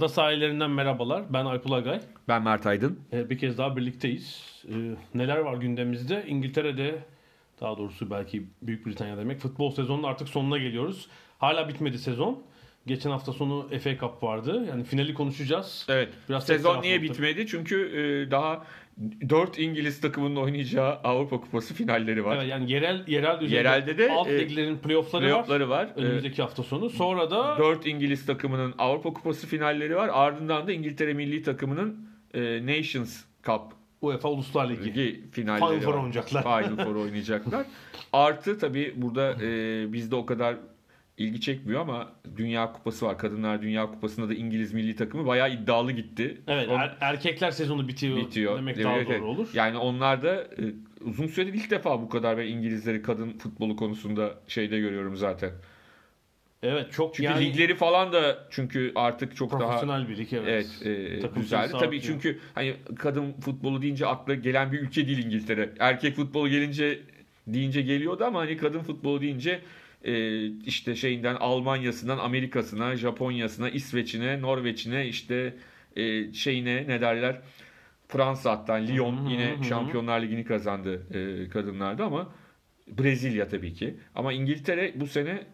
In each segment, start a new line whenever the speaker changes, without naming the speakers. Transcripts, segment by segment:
Ada sahillerinden merhabalar. Ben Alp Ulagay.
Ben Mert Aydın.
Ee, Bir kez daha birlikteyiz. Ee, Neler var gündemimizde? İngiltere'de, daha doğrusu belki Büyük Britanya demek, futbol sezonunun artık sonuna geliyoruz. Hala bitmedi sezon. Geçen hafta sonu FA Cup vardı. Yani finali konuşacağız.
Evet.
Biraz
Sezon niye bitmedi? Çünkü e, daha 4 İngiliz takımının oynayacağı Avrupa Kupası finalleri var.
Evet, yani yerel yerel düzeyde
Yerelde de,
alt
e,
liglerin playoff'ları,
Playoff'ları var.
var. Önümüzdeki hafta sonu. Sonra da
4 İngiliz takımının Avrupa Kupası finalleri var. Ardından da İngiltere milli takımının e, Nations Cup
UEFA Uluslar Ligi.
Ligi finalleri
Final Four oynayacaklar.
Final Four oynayacaklar. Artı tabii burada e, bizde o kadar ilgi çekmiyor ama Dünya Kupası var. Kadınlar Dünya Kupası'nda da İngiliz milli takımı bayağı iddialı gitti.
Evet,
Son-
er- erkekler sezonu bitiyor,
bitiyor.
demek
Evet,
daha
evet.
doğru olur.
Yani onlar da e, uzun süredir ilk defa bu kadar ben İngilizleri kadın futbolu konusunda şeyde görüyorum zaten.
Evet, çok
Çünkü
yani
ligleri falan da çünkü artık çok daha
profesyonel bir lig evet.
Evet, e, güzeldi. Tabii çünkü hani kadın futbolu deyince akla gelen bir ülke değil İngiltere. Erkek futbolu gelince deyince geliyordu ama hani kadın futbolu deyince e, işte şeyinden Almanya'sından Amerika'sına, Japonya'sına, İsveç'ine, Norveç'ine işte e, şeyine ne derler Fransa hatta Lyon yine. Şampiyonlar Ligi'ni kazandı e, kadınlarda ama Brezilya tabii ki. Ama İngiltere bu sene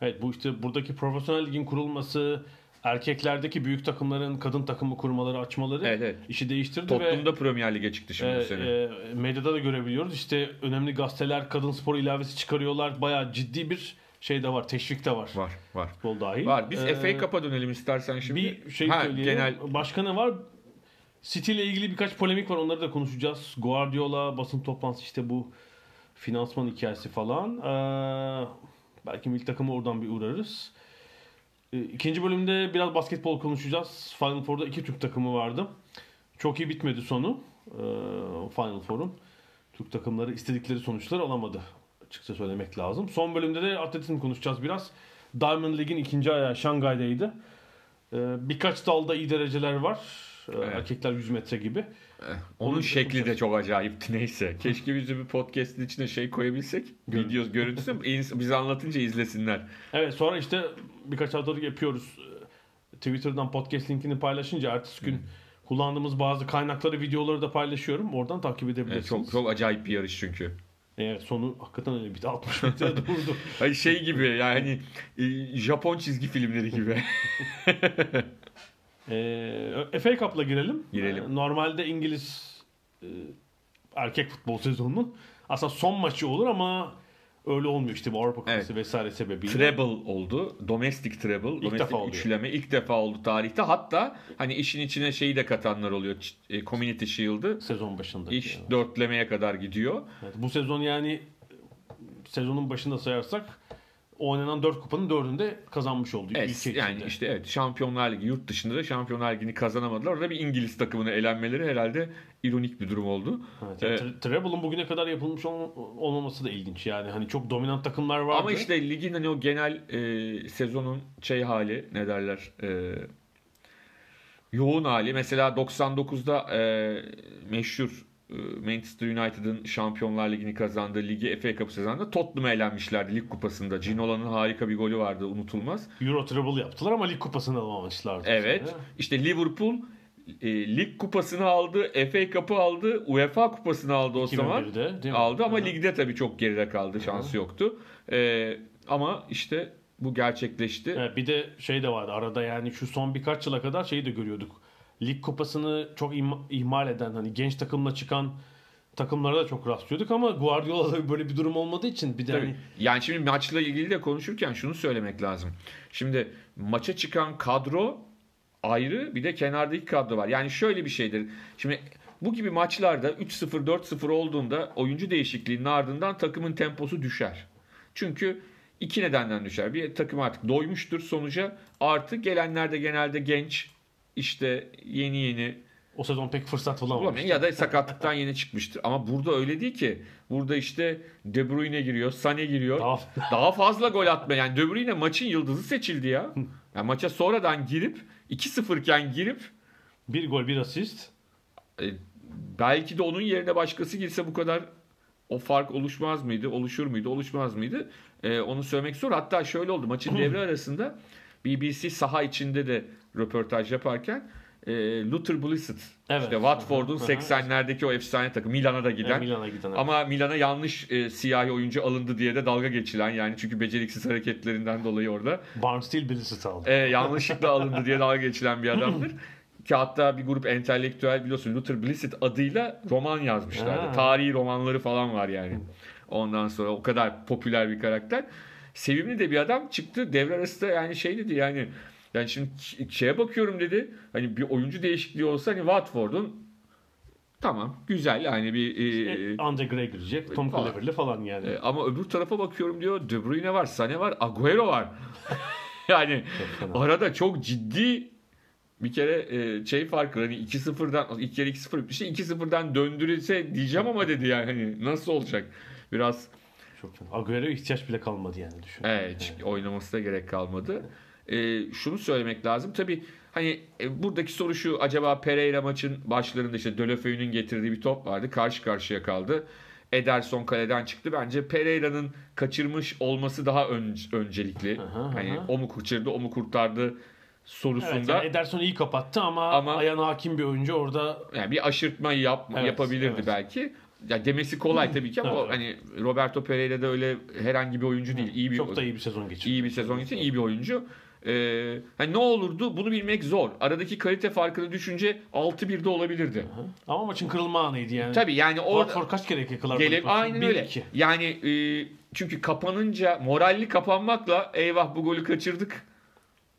Evet bu işte buradaki profesyonel ligin kurulması, erkeklerdeki büyük takımların kadın takımı kurmaları, açmaları
Evet, evet.
işi değiştirdi
Tottenham'da
ve
Premier Lig'e çıktı şimdi
e,
bu sene.
e, medyada da görebiliyoruz. İşte önemli gazeteler kadın spor ilavesi çıkarıyorlar. Bayağı ciddi bir şey de var, teşvik de var.
var, var.
Futbol dahil.
Var. Biz
Ee,
FA Cup'a dönelim istersen şimdi.
Bir şey
Ha,
söyleyelim.
Genel
Başka ne var? City ile ilgili birkaç polemik var. Onları da konuşacağız. Guardiola basın toplantısı işte bu finansman hikayesi falan. Ee, belki milli takımı oradan bir uğrarız. Ee, İkinci bölümde biraz basketbol konuşacağız. Final Four'da iki Türk takımı vardı. Çok iyi bitmedi sonu. Ee, Final Four'un. Türk takımları istedikleri sonuçları alamadı. Açıkça söylemek lazım. Son bölümde de atletizm konuşacağız biraz. Diamond League'in ikinci ayağı Şangay'daydı. Ee, birkaç dalda iyi dereceler var.
Evet.
Erkekler 100 metre gibi.
Onun
Onu
şekli de çok acayipti neyse. Keşke biz de bir podcast'in içine şey koyabilsek. Video görüntüsü bize anlatınca izlesinler.
Evet sonra işte birkaç haftalık yapıyoruz. Ee, Twitter'dan podcast linkini paylaşınca ertesi gün kullandığımız bazı kaynakları, videoları da paylaşıyorum. Oradan takip
Evet,
edebilirsiniz.
çok çok acayip bir yarış çünkü.
Evet sonu hakikaten öyle bir de 60 metre durdu.
Hani şey gibi yani e, Japon çizgi filmleri gibi.
Ee, FA Cup'la girelim.
Girelim.
Ee, Normalde İngiliz e, erkek futbol sezonunun aslında son maçı olur ama öyle olmuyor işte bu Avrupa Kupası vesaire sebebiyle.
treble oldu. Domestic treble. domestic
defa oluyor.
üçleme ilk defa oldu tarihte. Hatta hani işin içine şeyi de katanlar oluyor. E, Community Shield'ı.
sezon başında.
İş
Yani.
dörtlemeye kadar gidiyor.
Evet, bu sezon yani e, sezonun başında sayarsak oynanan 4 kupanın 4'ünde kazanmış oldu.
Evet,
ülke
yani
içinde.
işte evet Şampiyonlar Ligi yurt dışında da Şampiyonlar Ligi'ni kazanamadılar. Orada bir İngiliz takımına elenmeleri herhalde ironik bir durum oldu.
Evet, yani tre- Treble'ın bugüne kadar yapılmış ol- olmaması da ilginç. Yani hani çok dominant takımlar vardı.
Ama işte ligin hani o genel e, sezonun şey hali ne derler e, yoğun hali. Mesela 99'da e, meşhur Manchester United'ın Şampiyonlar Ligi'ni kazandığı ligi FA Cup sezonunda Tottenham'a elenmişlerdi lig kupasında. Ginola'nın harika bir golü vardı unutulmaz.
Euro Treble yaptılar ama lig kupasını alamamışlardı.
Evet.
Sonra.
İşte Liverpool e, lig kupasını aldı, FA Cup'ı aldı, UEFA kupasını aldı o zaman.
2001'de değil mi?
Aldı ama
Hı hı.
ligde tabii çok geride kaldı. Şansı yoktu. E, ama işte bu gerçekleşti.
Evet, bir de şey de vardı arada yani şu son birkaç yıla kadar şeyi de görüyorduk. Lig kupasını çok im- ihmal eden hani genç takımla çıkan takımlara da çok rastlıyorduk ama Guardiola'da böyle bir durum olmadığı için bir de
Tabii.
hani
Yani şimdi maçla ilgili de konuşurken şunu söylemek lazım. Şimdi maça çıkan kadro ayrı bir de kenardaki kadro var. Yani şöyle bir şeydir. Şimdi bu gibi maçlarda 3-0 4-0 olduğunda oyuncu değişikliğinin ardından takımın temposu düşer. Çünkü iki nedenden düşer. Bir takım artık doymuştur sonuca. Artı gelenler de genelde genç işte yeni yeni
O sezon pek fırsat bulamamış.
Ya da sakatlıktan yeni çıkmıştır. Ama burada öyle değil ki. Burada işte De Bruyne giriyor, Sané giriyor.
Daha-
Daha fazla gol atma. Yani De Bruyne maçın yıldızı seçildi ya. Yani maça sonradan girip 2-0 iken girip
Bir gol bir asist.
e, belki de onun yerine başkası girse bu kadar o fark oluşmaz mıydı? Oluşur muydu? Oluşmaz mıydı? E, onu söylemek zor. Hatta şöyle oldu. Maçın devre arasında BBC saha içinde de röportaj yaparken e, Luther Blissett
Evet.
işte Watford'un
Hı hı.
80'lerdeki o efsane takım Milan'a da giden
Yani Milan'a giden. evet.
ama Milan'a yanlış e, siyahi oyuncu alındı diye de dalga geçilen yani çünkü beceriksiz hareketlerinden dolayı orada
Barnsteel birisi aldı.
e, yanlışlıkla alındı diye dalga geçilen bir adamdır. Ki hatta bir grup entelektüel biliyorsun Luther Blissett adıyla roman yazmışlardı.
Ha.
Tarihi romanları falan var yani. Ondan sonra o kadar popüler bir karakter. Sevimli de bir adam çıktı devre arasında yani şey dedi yani yani şimdi şeye bakıyorum dedi. Hani bir oyuncu değişikliği olsa hani Watford'un tamam güzel yani bir e,
E, Andre Gray girecek. Tom
falan.
Cleverley falan yani.
e, ama öbür tarafa bakıyorum diyor. De Bruyne var, Sané var, Agüero var. yani
fena.
arada çok ciddi bir kere e, şey farkı hani 2-0'dan ilk kere 2-0 bitmişti. 2-0'dan döndürülse diyeceğim ama dedi yani hani nasıl olacak? Biraz
Çok fena. Agüero'ya ihtiyaç bile kalmadı yani düşün.
Evet, çünkü oynaması da gerek kalmadı. Ee, şunu söylemek lazım. Tabii hani e, buradaki soru şu. Acaba Pereira maçın başlarında işte Dölofeu'nun getirdiği bir top vardı. Karşı karşıya kaldı. Ederson kaleden çıktı. Bence Pereira'nın kaçırmış olması daha ön- öncelikli.
Aha,
hani
aha.
o mu kaçırdı, o mu kurtardı sorusunda.
Evet, yani Ederson iyi kapattı ama,
Ama-
ayağına hakim bir oyuncu orada
Yani bir aşırtma yap,
Evet,
yapabilirdi
evet.
belki. Ya demesi kolay tabii ki ama
Evet,
o hani Roberto Pereira da öyle herhangi bir oyuncu değil. İyi bir
çok da iyi bir sezon geçirdi.
iyi bir sezon geçti, iyi bir oyuncu. Ee, hani ne olurdu bunu bilmek zor. Aradaki kalite farkını düşünce 6-1'de olabilirdi.
Hı. Ama maçın kırılma anıydı yani.
Tabii yani orada
Watford kaç kere yakalar?
gelip aynen öyle.
1-2.
Yani e, çünkü kapanınca moralli kapanmakla eyvah bu golü kaçırdık.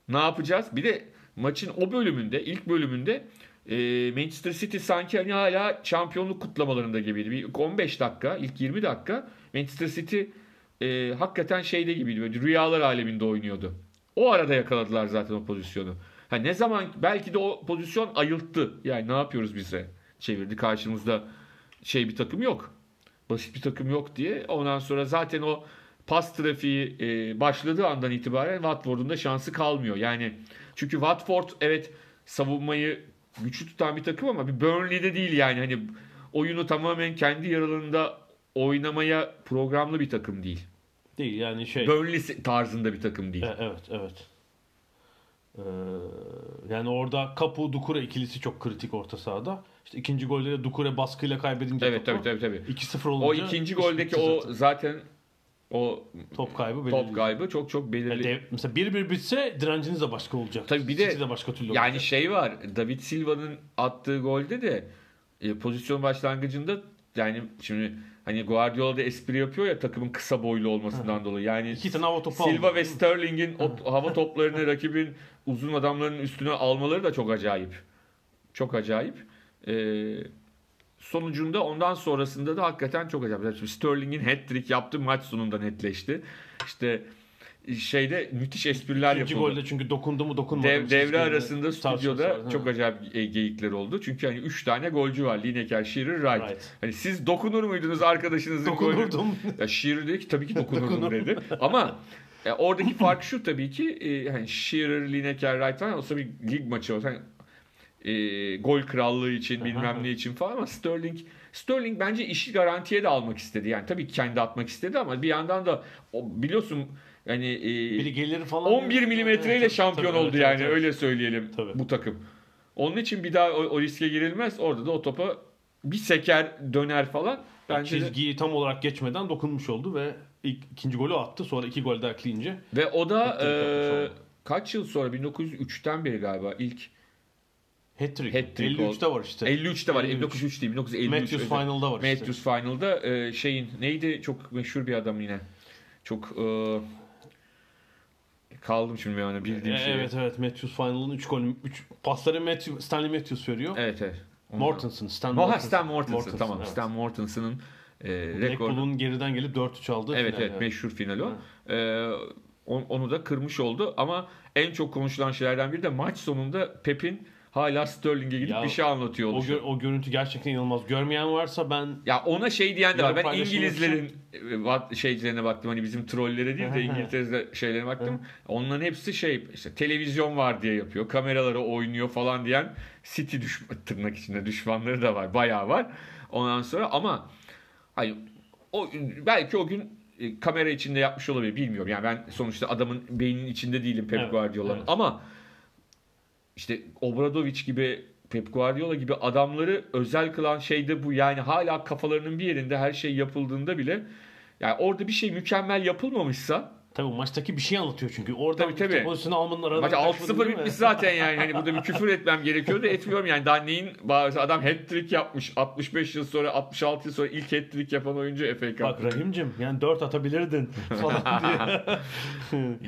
Ne yapacağız? Bir de maçın o bölümünde, ilk bölümünde e, Manchester City sanki hani hala şampiyonluk kutlamalarında gibiydi. Bir 15 dakika, ilk 20 dakika Manchester City e, hakikaten şeyde gibiydi. Böyle rüyalar aleminde oynuyordu. O arada yakaladılar zaten o pozisyonu. Ha ne zaman belki de o pozisyon ayılttı. Yani ne yapıyoruz bize? Çevirdi karşımızda şey bir takım yok. Basit bir takım yok diye. Ondan sonra zaten o pas trafiği e, başladığı andan itibaren Watford'un da şansı kalmıyor. Yani çünkü Watford evet savunmayı güçlü tutan bir takım ama bir Burnley'de değil yani. Hani oyunu tamamen kendi yaralarında oynamaya programlı bir takım değil.
Değil yani şey.
Burnley tarzında bir takım değil.
E, evet evet. Ee, yani orada Kapu Dukure ikilisi çok kritik orta sahada. İşte ikinci golde de Dukure baskıyla kaybedince
Evet
topu,
tabii tabii tabii.
2-0
O
olunca
ikinci
iş
goldeki o
zaten.
o
top kaybı belirli.
top kaybı çok çok
Yani
belirli.
dev- mesela 1-1 bitse direnciniz de başka olacak.
Tabii bir de-
City de başka türlü
Yani
olacak.
şey var. David Silva'nın attığı golde de e, pozisyon başlangıcında yani şimdi hani Guardiola da espri yapıyor ya takımın kısa boylu olmasından dolayı. Yani
İki tane hava topu
Silva
aldı.
ve Sterling'in o hava toplarını rakibin uzun adamların üstüne almaları da çok acayip. Çok acayip. Ee, sonucunda ondan sonrasında da hakikaten çok acayip. Şimdi Sterling'in hat-trick yaptığı maç sonunda netleşti. İşte şeyde müthiş espriler
İkinci
yapıldı.
golde çünkü dokundu mu dokunmadı
Dev,
mı?
devre arasında stüdyoda çok acayip e, geyikler oldu. Çünkü hani 3 tane golcü var. Lineker, Shearer, Wright.
Right.
Hani siz dokunur muydunuz arkadaşınızın golüne?
Dokunurdum.
Ya Shearer dedi ki tabii ki dokunurdum dedi. Ama e, oradaki fark şu tabii ki e, hani Shearer, Lineker, Wright falan olsa bir lig maçı olsa hani, e, gol krallığı için bilmem ne için falan ama Sterling Sterling bence işi garantiye de almak istedi. Yani tabii ki kendi atmak istedi ama bir yandan da o, biliyorsun hani e,
Biri gelir falan.
11 milimetreyle şampiyon
tabii,
oldu
evet,
yani
evet.
öyle söyleyelim
Tabii.
bu takım. Onun için bir daha o, o riske girilmez. Orada da o topa bir seker döner falan. Bence de-
Çizgiyi tam olarak geçmeden dokunmuş oldu ve ilk, ikinci golü attı. Sonra iki gol daha ekleyince.
ve o da e, kaç yıl sonra 1903'ten beri galiba ilk
Hat-trick.
Hat-trick
53'te var işte.
53'te var.
53.
1903 değil 1953.
Matthews
özür-
Final'da var işte.
Matthews Final'da e, şeyin neydi çok meşhur bir adam yine. Çok e, kaldım şimdi ana bildiğim
E,
şey.
evet evet Matthews Final'ın 3 golü 3 pasları Matthew, Stanley Matthews veriyor.
Evet evet. Onu-
Mortensen, Stan Mortensen.
Stan Mortensen,
Mortensen,
tamam.
evet.
Stan Mortensen'ın e, rekor.
Blackpool'un geriden gelip 4-3 aldı.
Evet
final
evet
yani.
meşhur final o. Ee, on- onu da kırmış oldu ama en çok konuşulan şeylerden biri de maç sonunda Pep'in hala Sterling'e gidip
Ya,
bir şey anlatıyor
O,
oluşu.
gö- o görüntü gerçekten inanılmaz. Görmeyen varsa ben
Ya ona şey diyen de var. Ben İngilizlerin e, wat- şeylerine baktım. Hani bizim trollere değil de İngiltere'de şeylerine baktım. Onların hepsi şey işte televizyon var diye yapıyor. Kameralara oynuyor falan diyen City düş tırnak içinde düşmanları da var. Bayağı var. Ondan sonra ama hayır o belki o gün e, kamera içinde yapmış olabilir bilmiyorum. Yani ben sonuçta adamın beyninin içinde değilim Pep
Evet,
Guardiola'nın.
evet.
Ama işte Obradoviç gibi Pep Guardiola gibi adamları özel kılan şey de bu. Yani hala kafalarının bir yerinde her şey yapıldığında bile yani orada bir şey mükemmel yapılmamışsa
tabii maçtaki bir şey anlatıyor çünkü. Oradan
Tabii, tabii.
pozisyonu almanın aradan
Maç
kaçmadın
6-0
değil mi?
bitmiş zaten yani. Hani burada bir küfür etmem gerekiyordu. Etmiyorum yani. Daha neyin adam hat-trick yapmış. 65 yıl sonra 66 yıl sonra ilk hat-trick yapan oyuncu FA Cup.
Bak Rahim'cim yani 4 atabilirdin falan diye.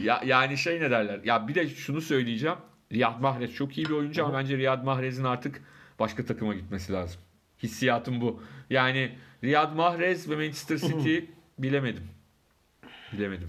Ya, yani şey ne derler. Ya bir de şunu söyleyeceğim. Riyad Mahrez çok iyi bir oyuncu ama bence Riyad Mahrez'in artık başka takıma gitmesi lazım. Hissiyatım bu. Yani Riyad Mahrez ve Manchester City bilemedim. Bilemedim.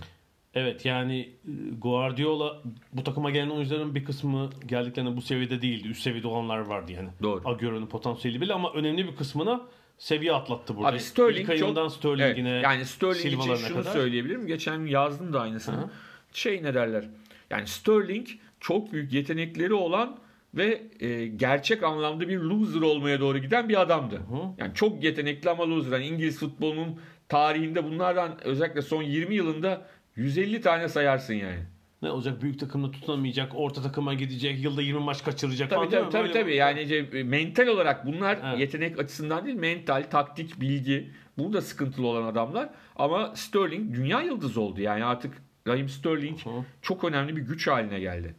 evet yani e, Guardiola bu takıma gelen oyuncuların bir kısmı geldiklerinde bu seviyede değildi. Üst seviyede olanlar vardı yani.
Doğru.
Agüero'nun potansiyeli bile ama önemli bir kısmına seviye atlattı burada.
Abi Sterling
İlk
çok...
Sterling'ine
Evet, yani Sterling için şunu
kadar.
söyleyebilirim. Geçen yazdım da aynısını.
Hı hı.
Şey ne derler. Yani Sterling çok büyük yetenekleri olan ve e, gerçek anlamda bir loser olmaya doğru giden bir adamdı.
Hı.
Yani çok yetenekli ama loser. Yani İngiliz futbolunun tarihinde bunlardan özellikle son 20 yılında 150 tane sayarsın yani.
Ne olacak? Büyük takımda tutunamayacak, orta takıma gidecek, yılda 20 maç kaçıracak
Tabii
falan
tabii tabii,
Böyle-
tabii. Yani işte, mental olarak bunlar
Evet.
yetenek açısından değil, mental, taktik, bilgi. Burada sıkıntılı olan adamlar. Ama Sterling dünya yıldızı oldu. Yani artık Raheem Sterling
Hı.
çok önemli bir güç haline geldi.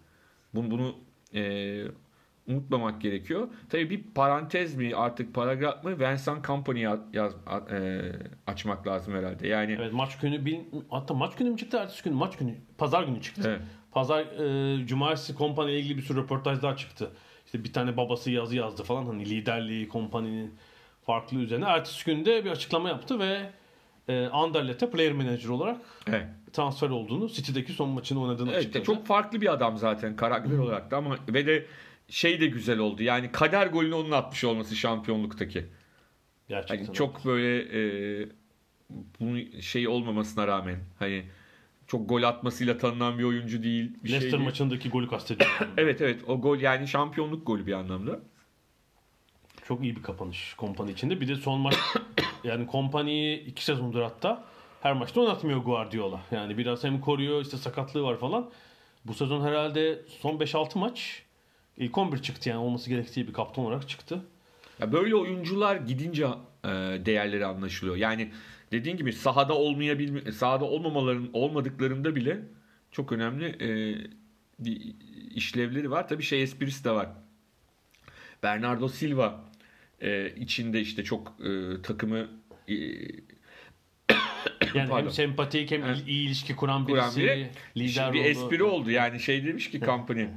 Bunu, bunu e, unutmamak gerekiyor. Tabii bir parantez mi artık paragraf mı Vincent Company yaz, e, açmak lazım herhalde. Yani
Evet maç günü bil, hatta maç günü mü çıktı ertesi gün maç günü pazar günü çıktı.
Evet.
Pazar e, cumartesi kompanya ile ilgili bir sürü röportajlar çıktı. İşte bir tane babası yazı yazdı falan hani liderliği kompaninin farklı üzerine. Ertesi günde bir açıklama yaptı ve e, Anderlet'e player manager olarak
evet.
transfer olduğunu, City'deki son maçını oynadığını
Evet,
açıkladı.
çok farklı bir adam zaten karakter olarak da ama ve de şey de güzel oldu. Yani kader golünü onun atmış olması şampiyonluktaki.
Gerçekten.
Hani çok böyle e, bunun şey olmamasına rağmen hani çok gol atmasıyla tanınan bir oyuncu değil. Bir şey
Leicester
değil.
maçındaki golü kastediyorum.
Evet evet o gol yani şampiyonluk golü bir anlamda.
Çok iyi bir kapanış kompani içinde. Bir de son maç yani kompaniyi iki sezondur hatta her maçta oynatmıyor Guardiola. Yani biraz hem koruyor işte sakatlığı var falan. Bu sezon herhalde son 5-6 maç ilk 11 çıktı yani olması gerektiği bir kaptan olarak çıktı.
Ya böyle oyuncular gidince e, değerleri anlaşılıyor. Yani dediğin gibi sahada olmayabilme sahada olmamaların olmadıklarında bile çok önemli e, işlevleri var. Tabii şey esprisi de var. Bernardo Silva e, içinde işte çok e, takımı e,
Yani
Pardon.
hem sempatik hem
Evet.
iyi ilişki kuran
kuran
birisi,
biri
lider
bir
oldu.
espri oldu. Yani şey demiş ki company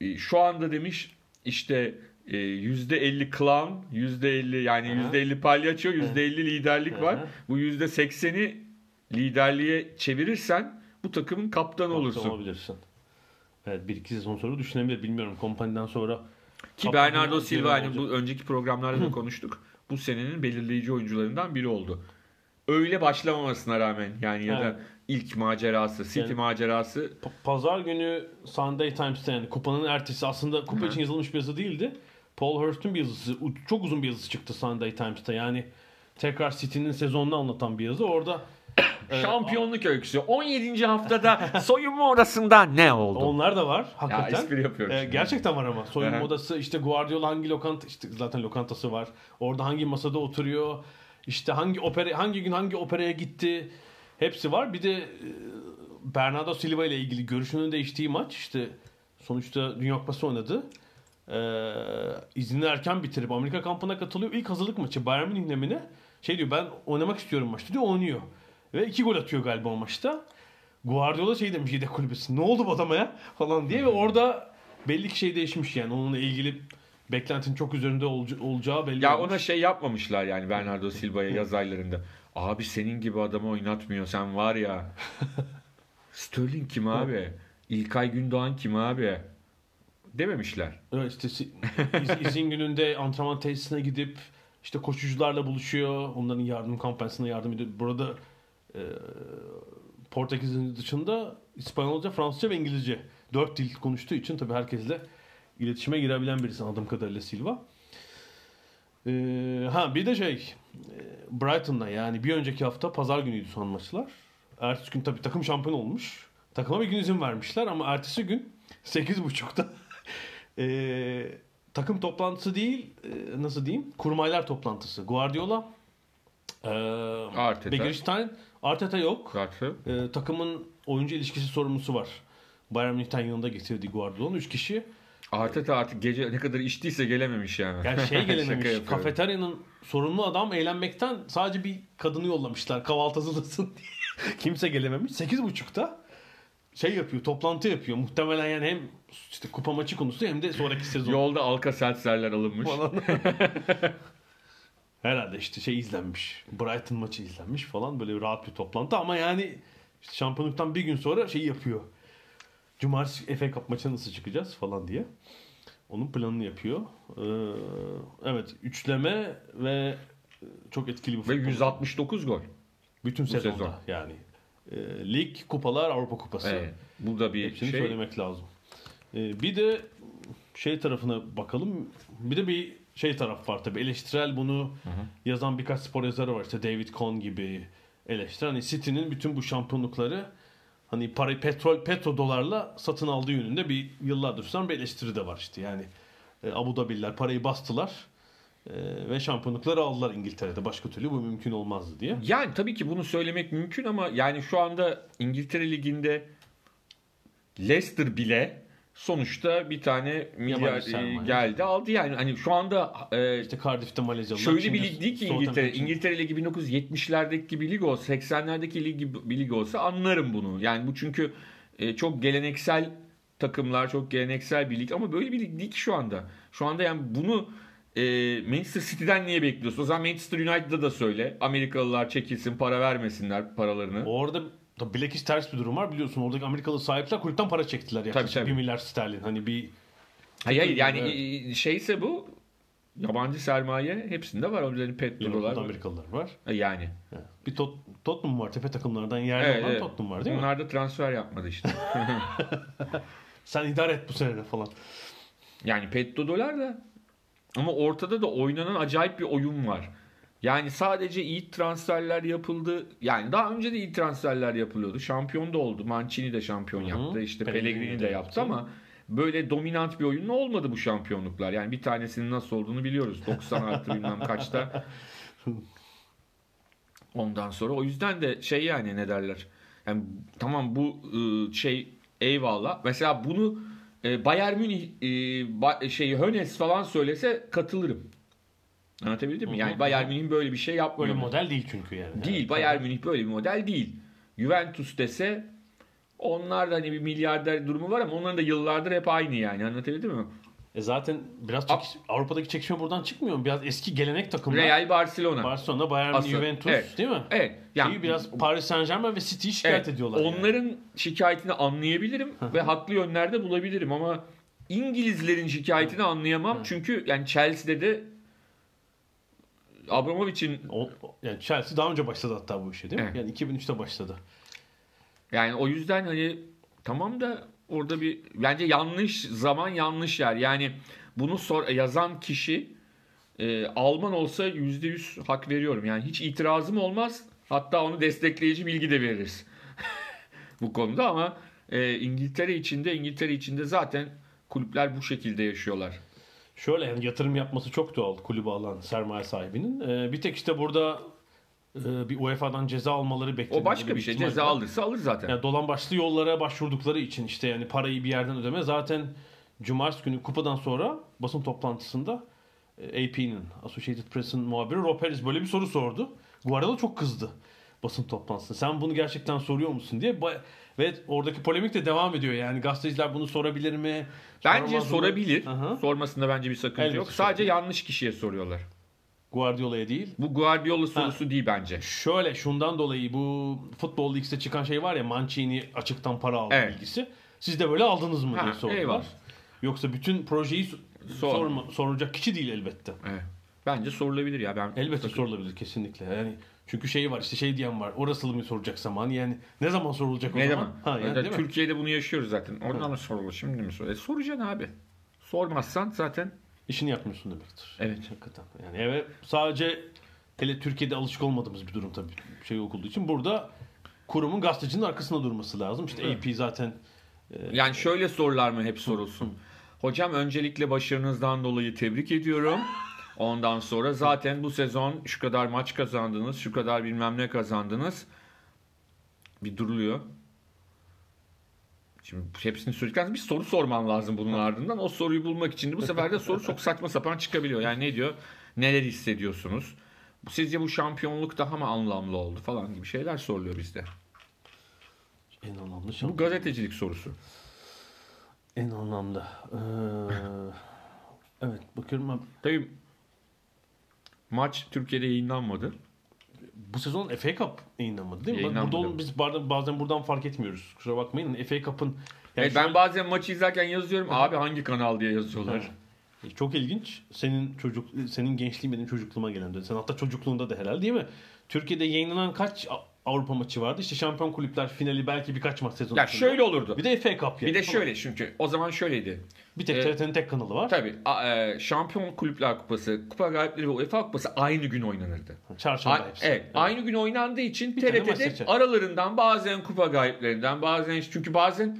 e, şu anda demiş işte e, %50 clown, %50 yani
Aha.
%50 palyaço, %50 liderlik var. Bu %80'i liderliğe çevirirsen bu takımın kaptanı
Kaptan
olursun.
olabilirsin. Evet bir iki sezon sonra düşünebilir bilmiyorum kompaniden sonra.
Ki Bernardo Silva hani bu önceki programlarda da konuştuk. Bu senenin belirleyici oyuncularından biri oldu. Öyle başlamamasına rağmen yani ya da ilk macerası, City
Yani-
macerası
Pa- Pazar günü Sunday Times'ta yani kupanın ertesi aslında kupa
Hı.
için yazılmış bir yazı değildi. Paul Hurst'un bir yazısı. Çok uzun bir yazısı çıktı Sunday Times'ta. Yani tekrar City'nin sezonunu anlatan bir yazı. Orada e,
Şampiyonluk öyküsü. 17. haftada soyunma odasında ne oldu?
onlar da var
ya
hakikaten.
espri yapıyorum.
E,
şimdi.
gerçekten var ama. Soyunma odası işte Guardiola hangi lokanta işte zaten lokantası var. Orada hangi masada oturuyor. İşte hangi opera hangi gün hangi operaya gitti. Hepsi var. Bir de e, Bernardo Silva ile ilgili görüşünün değiştiği maç işte sonuçta Dünya Kupası oynadı. Ee, iznini erken bitirip Amerika kampına katılıyor. İlk hazırlık maçı Bayern Münih'le mi ne? Şey diyor ben oynamak istiyorum maçta diyor oynuyor. Ve iki gol atıyor galiba o maçta. Guardiola şey demiş yedek kulübesi. Ne oldu bu adama ya? Falan diye ve orada belli ki şey değişmiş yani. Onunla ilgili beklentinin çok üzerinde olca- olacağı belli
Ya
olmuş.
ona şey yapmamışlar yani Bernardo Silva'ya yaz aylarında. Abi senin gibi adamı oynatmıyor sen var ya. Sterling kim abi? İlkay Gündoğan kim abi? Dememişler.
Evet işte izin gününde antrenman tesisine gidip işte koşucularla buluşuyor. Onların yardım kampanyasına yardım ediyor. Burada e, Portekiz'in dışında İspanyolca, Fransızca ve İngilizce. Dört dil konuştuğu için tabii herkesle iletişime girebilen birisi anladığım kadarıyla Silva. E, ha bir de şey e, Brighton'la yani bir önceki hafta pazar günüydü son maçlar. Ertesi gün tabii takım şampiyon olmuş. Takıma bir gün izin vermişler ama ertesi gün 8.30'da e, takım toplantısı değil e, nasıl diyeyim kurmaylar toplantısı. Guardiola e,
Arteta.
Begiristain Arteta yok.
Zaten.
E, takımın oyuncu ilişkisi sorumlusu var. Bayern Münih'ten yanında getirdiği Guardiola'nın 3 kişi.
Arteta artık gece ne kadar içtiyse gelememiş yani.
Yani şey gelememiş. kafeteryanın sorumlu adam eğlenmekten sadece bir kadını yollamışlar. Kahvaltı hazırlasın diye. Kimse gelememiş. 8.30'da şey yapıyor, toplantı yapıyor. Muhtemelen yani hem işte kupa maçı konusu hem de sonraki sezon.
Yolda Alka Seltzer'ler alınmış.
falan. Herhalde işte şey izlenmiş. Brighton maçı izlenmiş falan. Böyle rahat bir toplantı ama yani işte şampiyonluktan bir gün sonra şey yapıyor. Cumartesi FA Cup maçına nasıl çıkacağız falan diye. Onun planını yapıyor. Ee, evet üçleme ve çok etkili bir
Ve
futbol.
169 gol.
Bütün sezonda
sezon.
yani. Ee, lig, kupalar, Avrupa Kupası.
Evet. Bu da bir
Hepsini
şey.
söylemek lazım. Ee, bir de şey tarafına bakalım. Bir de bir şey taraf var tabii. Eleştirel bunu yazan birkaç spor yazarı var. İşte David Cohn gibi eleştiren. Hani City'nin bütün bu şampiyonlukları hani para, petrol, petrodolarla satın aldığı yönünde bir yıllardır süren bir eleştiri de var işte. Yani e, Abu Dhabi'liler parayı bastılar e, ve şampiyonlukları aldılar İngiltere'de. Başka türlü bu mümkün olmazdı diye.
Yani tabii ki bunu söylemek mümkün ama yani şu anda İngiltere Ligi'nde Leicester bile sonuçta bir tane milyar e, geldi aldı yani hani şu anda e,
İşte Cardiff'te Malezyalılar.
şöyle bir lig değil ki İngiltere. İngiltere Ligi 1970'lerdeki gibi lig olsa 80'lerdeki lig gibi bir lig olsa anlarım bunu. Yani bu çünkü e, çok geleneksel takımlar çok geleneksel bir lig ama böyle bir lig değil ki şu anda. Şu anda yani bunu e, Manchester City'den niye bekliyorsun? O zaman Manchester United'da da söyle. Amerikalılar çekilsin para vermesinler paralarını.
Orada da bilakis ters bir durum var biliyorsun. Oradaki Amerikalı sahipler kulüpten para çektiler yaklaşık
Tabii, tabii.
1 milyar sterlin. Hani bir
Hayır, hayır yani
Evet.
e, şeyse bu yabancı sermaye hepsinde var. Onların
Liverpool'da
var.
Amerikalılar var.
E, Yani.
Bir Tot Tottenham var. Tepe takımlardan yerli
Evet,
olan
evet.
Tottenham var değil mi?
Onlar da transfer yapmadı işte.
Sen idare et bu sene falan.
Yani petrodolar da ama ortada da oynanan acayip bir oyun var. Yani sadece iyi transferler yapıldı. Yani daha önce de iyi transferler yapılıyordu. Şampiyon da oldu. Mancini de şampiyon
Hı hı.
yaptı. İşte
Pellegrini de
yaptı ama böyle dominant bir oyun olmadı bu şampiyonluklar. Yani bir tanesinin nasıl olduğunu biliyoruz. 90 artı bilmem kaçta. Ondan sonra o yüzden de şey yani ne derler. Yani tamam bu ıı, şey eyvallah. Mesela bunu e, Bayern Münih e, ba- şey Hönes falan söylese katılırım. Anlatabildim mi? Yani. Bayern Münih'in böyle bir şey
Böyle
yapmıyor.
model değil çünkü yani.
Değil.
Evet.
Bayern Münih böyle bir model değil. Juventus dese onlar da hani bir milyarder durumu var ama onların da yıllardır hep aynı yani. Anlatabildim mi?
E zaten biraz çekiş- Avrupa'daki çekişme buradan çıkmıyor mu? Biraz eski gelenek takımlar.
Real Barcelona.
Barcelona, Bayern
Asıl-
Juventus
evet.
değil mi?
evet. Yani
Şeyi biraz Paris Saint Germain ve City'yi şikayet
Evet,
ediyorlar. yani.
Onların şikayetini anlayabilirim ve haklı yönlerde bulabilirim ama İngilizlerin şikayetini anlayamam. Çünkü yani Chelsea'de de Abramovich'in
yani Chelsea daha önce başladı hatta bu işe değil mi?
Evet.
Yani 2003'te başladı.
yani o yüzden hani tamam da orada bir bence yanlış zaman yanlış yer. Yani bunu sor, yazan kişi e, Alman olsa %100 hak veriyorum. Yani hiç itirazım olmaz. Hatta onu destekleyici bilgi de veririz. bu konuda ama e, İngiltere içinde İngiltere içinde zaten kulüpler bu şekilde yaşıyorlar.
Şöyle yani yatırım yapması çok doğal kulübü alan sermaye sahibinin. Ee, bir tek işte burada e, bir UEFA'dan ceza almaları bekleniyor.
O başka bir şey.
ihtimal
Ceza alırsa alır zaten.
Yani dolan başlı yollara başvurdukları için işte yani parayı bir yerden ödeme. Zaten Cumartesi günü kupadan sonra basın toplantısında e, AP'nin, Associated Press'in muhabiri Rob Harris böyle bir soru sordu. Guardiola çok kızdı. basın toplantısında. Sen bunu gerçekten soruyor musun diye. Ve oradaki polemik de devam ediyor. Yani gazeteciler bunu sorabilir mi?
Bence sorabilir.
Aha.
Sormasında bence bir sakınca
Elbette
yok.
sorabilir.
Sadece yanlış kişiye soruyorlar.
Guardiola'ya değil.
Bu Guardiola sorusu değil bence.
Şöyle şundan dolayı bu Futbol League'de çıkan şey var ya Mancini açıktan para aldı
Evet.
bilgisi. Siz de böyle aldınız mı
Ha,
diye sordular.
eyvallah.
Yoksa bütün projeyi so-
Sor.
sorma, sorulacak kişi değil elbette.
Evet. Bence sorulabilir ya. Ben
Elbette sorulabilir kesinlikle. Yani çünkü şey var işte şey diyen var. Orası mı soracak zaman? Yani ne zaman sorulacak o
Ne
zaman?
zaman?
Ha, yani,
Ya,
değil mi?
Türkiye'de bunu yaşıyoruz zaten. Oradan mı sorulur? Şimdi mi sorulur? E, soracaksın abi. Sormazsan zaten
İşini yapmıyorsun demektir.
Evet.
Hakikaten. Yani evet sadece hele Türkiye'de alışık olmadığımız bir durum tabii şey okulduğu için. Burada kurumun gazetecinin arkasında durması lazım. İşte AP zaten
yani şöyle sorular mı hep sorulsun. Hocam öncelikle başarınızdan dolayı tebrik ediyorum. Ondan sonra zaten bu sezon şu kadar maç kazandınız, şu kadar bilmem ne kazandınız. Bir duruluyor. Şimdi hepsini söyledikten bir soru sorman lazım bunun ardından. O soruyu bulmak için de bu sefer de soru çok saçma sapan çıkabiliyor. Yani ne diyor? Neler hissediyorsunuz? Sizce bu şampiyonluk daha mı anlamlı oldu falan gibi şeyler soruluyor bizde.
en anlamlı
Bu
şey.
gazetecilik sorusu.
En anlamlı. Ee, evet bakıyorum ben
Tabii maç Türkiye'de yayınlanmadı.
Bu sezon FA Cup yayınlanmadı değil mi?
Yayınlanmadı.
Burada onu biz bazen, buradan fark etmiyoruz. Kusura bakmayın. FA Cup'ın yani
Evet, ben
şöyle-
bazen maçı izlerken yazıyorum. Abi hangi kanal diye yazıyorlar.
E, Çok ilginç. Senin çocuk senin gençliğin benim çocukluğuma gelen. Sen hatta çocukluğunda da herhalde değil mi? Türkiye'de yayınlanan kaç Avrupa maçı vardı? İşte Şampiyon Kulüpler finali belki birkaç maç sezonu.
Ya
içinde.
şöyle olurdu.
Bir de FA Cup yani.
Bir de şöyle çünkü o zaman şöyleydi.
Bir tek
e,
TRT'nin tek kanalı var.
Tabii a- e, Şampiyon Kulüpler Kupası, Kupa Galipleri ve UEFA Kupası aynı gün oynanırdı.
Çarşamba
A-
hepsi.
evet, aynı gün oynandığı için
Bir
TRT'de aralarından bazen kupa galiplerinden bazen çünkü bazen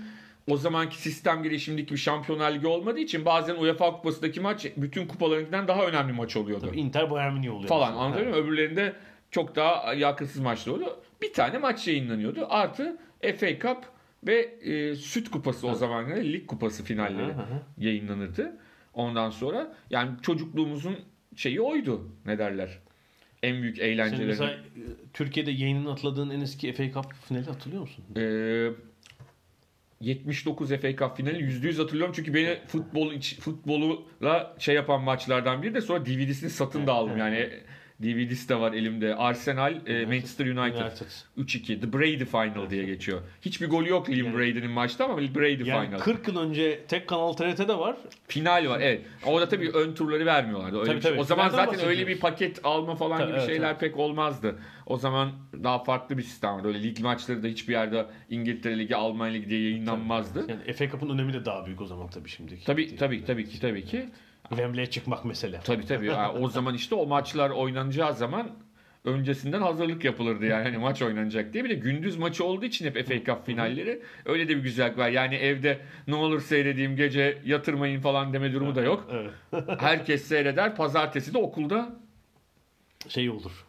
o zamanki sistem gereği şimdiki bir şampiyonlar ligi olmadığı için bazen UEFA kupasındaki maç bütün kupalarınkinden daha önemli maç oluyordu.
Tabii Inter Bayern Münih oluyor.
falan anladın mı? Öbürlerinde çok daha yakınsız maçlar oluyor. Bir tane maç yayınlanıyordu. Artı FA Cup ve e, Süt Kupası o zaman lig kupası finalleri yayınlanırdı. Ondan sonra yani çocukluğumuzun şeyi oydu. Ne derler? En büyük eğlenceleri.
mesela e, Türkiye'de yayınını atladığın en eski FA Cup finali hatırlıyor musun?
Ee, 79 FA Cup finali %100 hatırlıyorum çünkü beni futbol futboluyla şey yapan maçlardan biri de sonra DVD'sini satın da aldım yani DVD'si de var elimde. Arsenal, e, Manchester United.
United.
3-2. The Brady Final diye geçiyor. Hiçbir golü yok Liam Brady'nin maçta ama Brady
Yani
Final.
40 yıl önce tek kanal TRT'de var.
Final var evet. Orada tabii ön turları vermiyorlardı. Öyle
Tabii,
bir şey.
tabii.
O zaman
Finalden
zaten öyle bir paket alma falan
Tabii,
gibi
evet,
şeyler
evet.
pek olmazdı. O zaman daha farklı bir sistem vardı. Öyle lig maçları da hiçbir yerde İngiltere Ligi, Almanya Ligi diye yayınlanmazdı.
Yani FA Cup'ın önemi de daha büyük o zaman tabii şimdiki.
Tabii tabii tabii ki tabii ki.
Wembley'e çıkmak mesele.
Tabii tabii. Yani o zaman işte o maçlar oynanacağı zaman öncesinden hazırlık yapılırdı yani hani maç oynanacak diye. Bir de gündüz maçı olduğu için hep FA Cup finalleri öyle de bir güzellik var. Yani evde ne olur seyredeyim gece yatırmayın falan deme durumu da yok. Herkes seyreder. Pazartesi de okulda
Şey olur.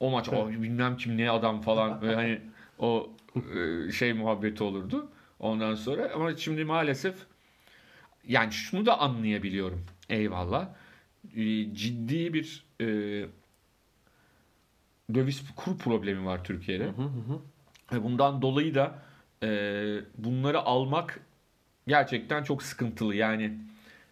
o maç o bilmem kim ne adam falan böyle hani o e, şey muhabbeti olurdu. Ondan sonra ama şimdi maalesef yani şunu da anlayabiliyorum. Eyvallah. E, Ciddi bir e, döviz kur problemi var Türkiye'de. Ve bundan dolayı da e, bunları almak gerçekten çok sıkıntılı. Yani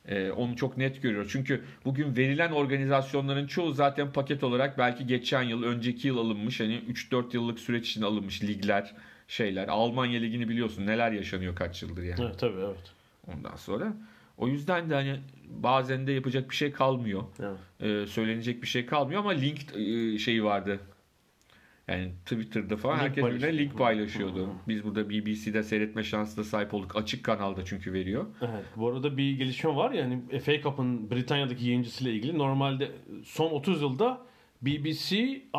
e, onu çok net görüyoruz. Çünkü bugün verilen organizasyonların çoğu zaten paket olarak belki geçen yıl, önceki yıl alınmış. Hani 3-4 yıllık süreç için alınmış ligler, şeyler. Almanya ligini biliyorsun neler yaşanıyor kaç yıldır yani.
Evet tabii evet.
Ondan sonra. O yüzden de hani bazen de yapacak bir şey kalmıyor.
evet.
Ee, söylenecek bir şey kalmıyor ama link e, şeyi vardı. Yani Twitter'da falan
Link
herkes birbirine link paylaşıyordu. Biz burada BBC'de seyretme şansına sahip olduk. Açık kanalda çünkü veriyor.
Evet. Bu arada bir gelişme var ya hani FA Cup'ın Britanya'daki yayıncısıyla ilgili normalde son 30 yılda BBC,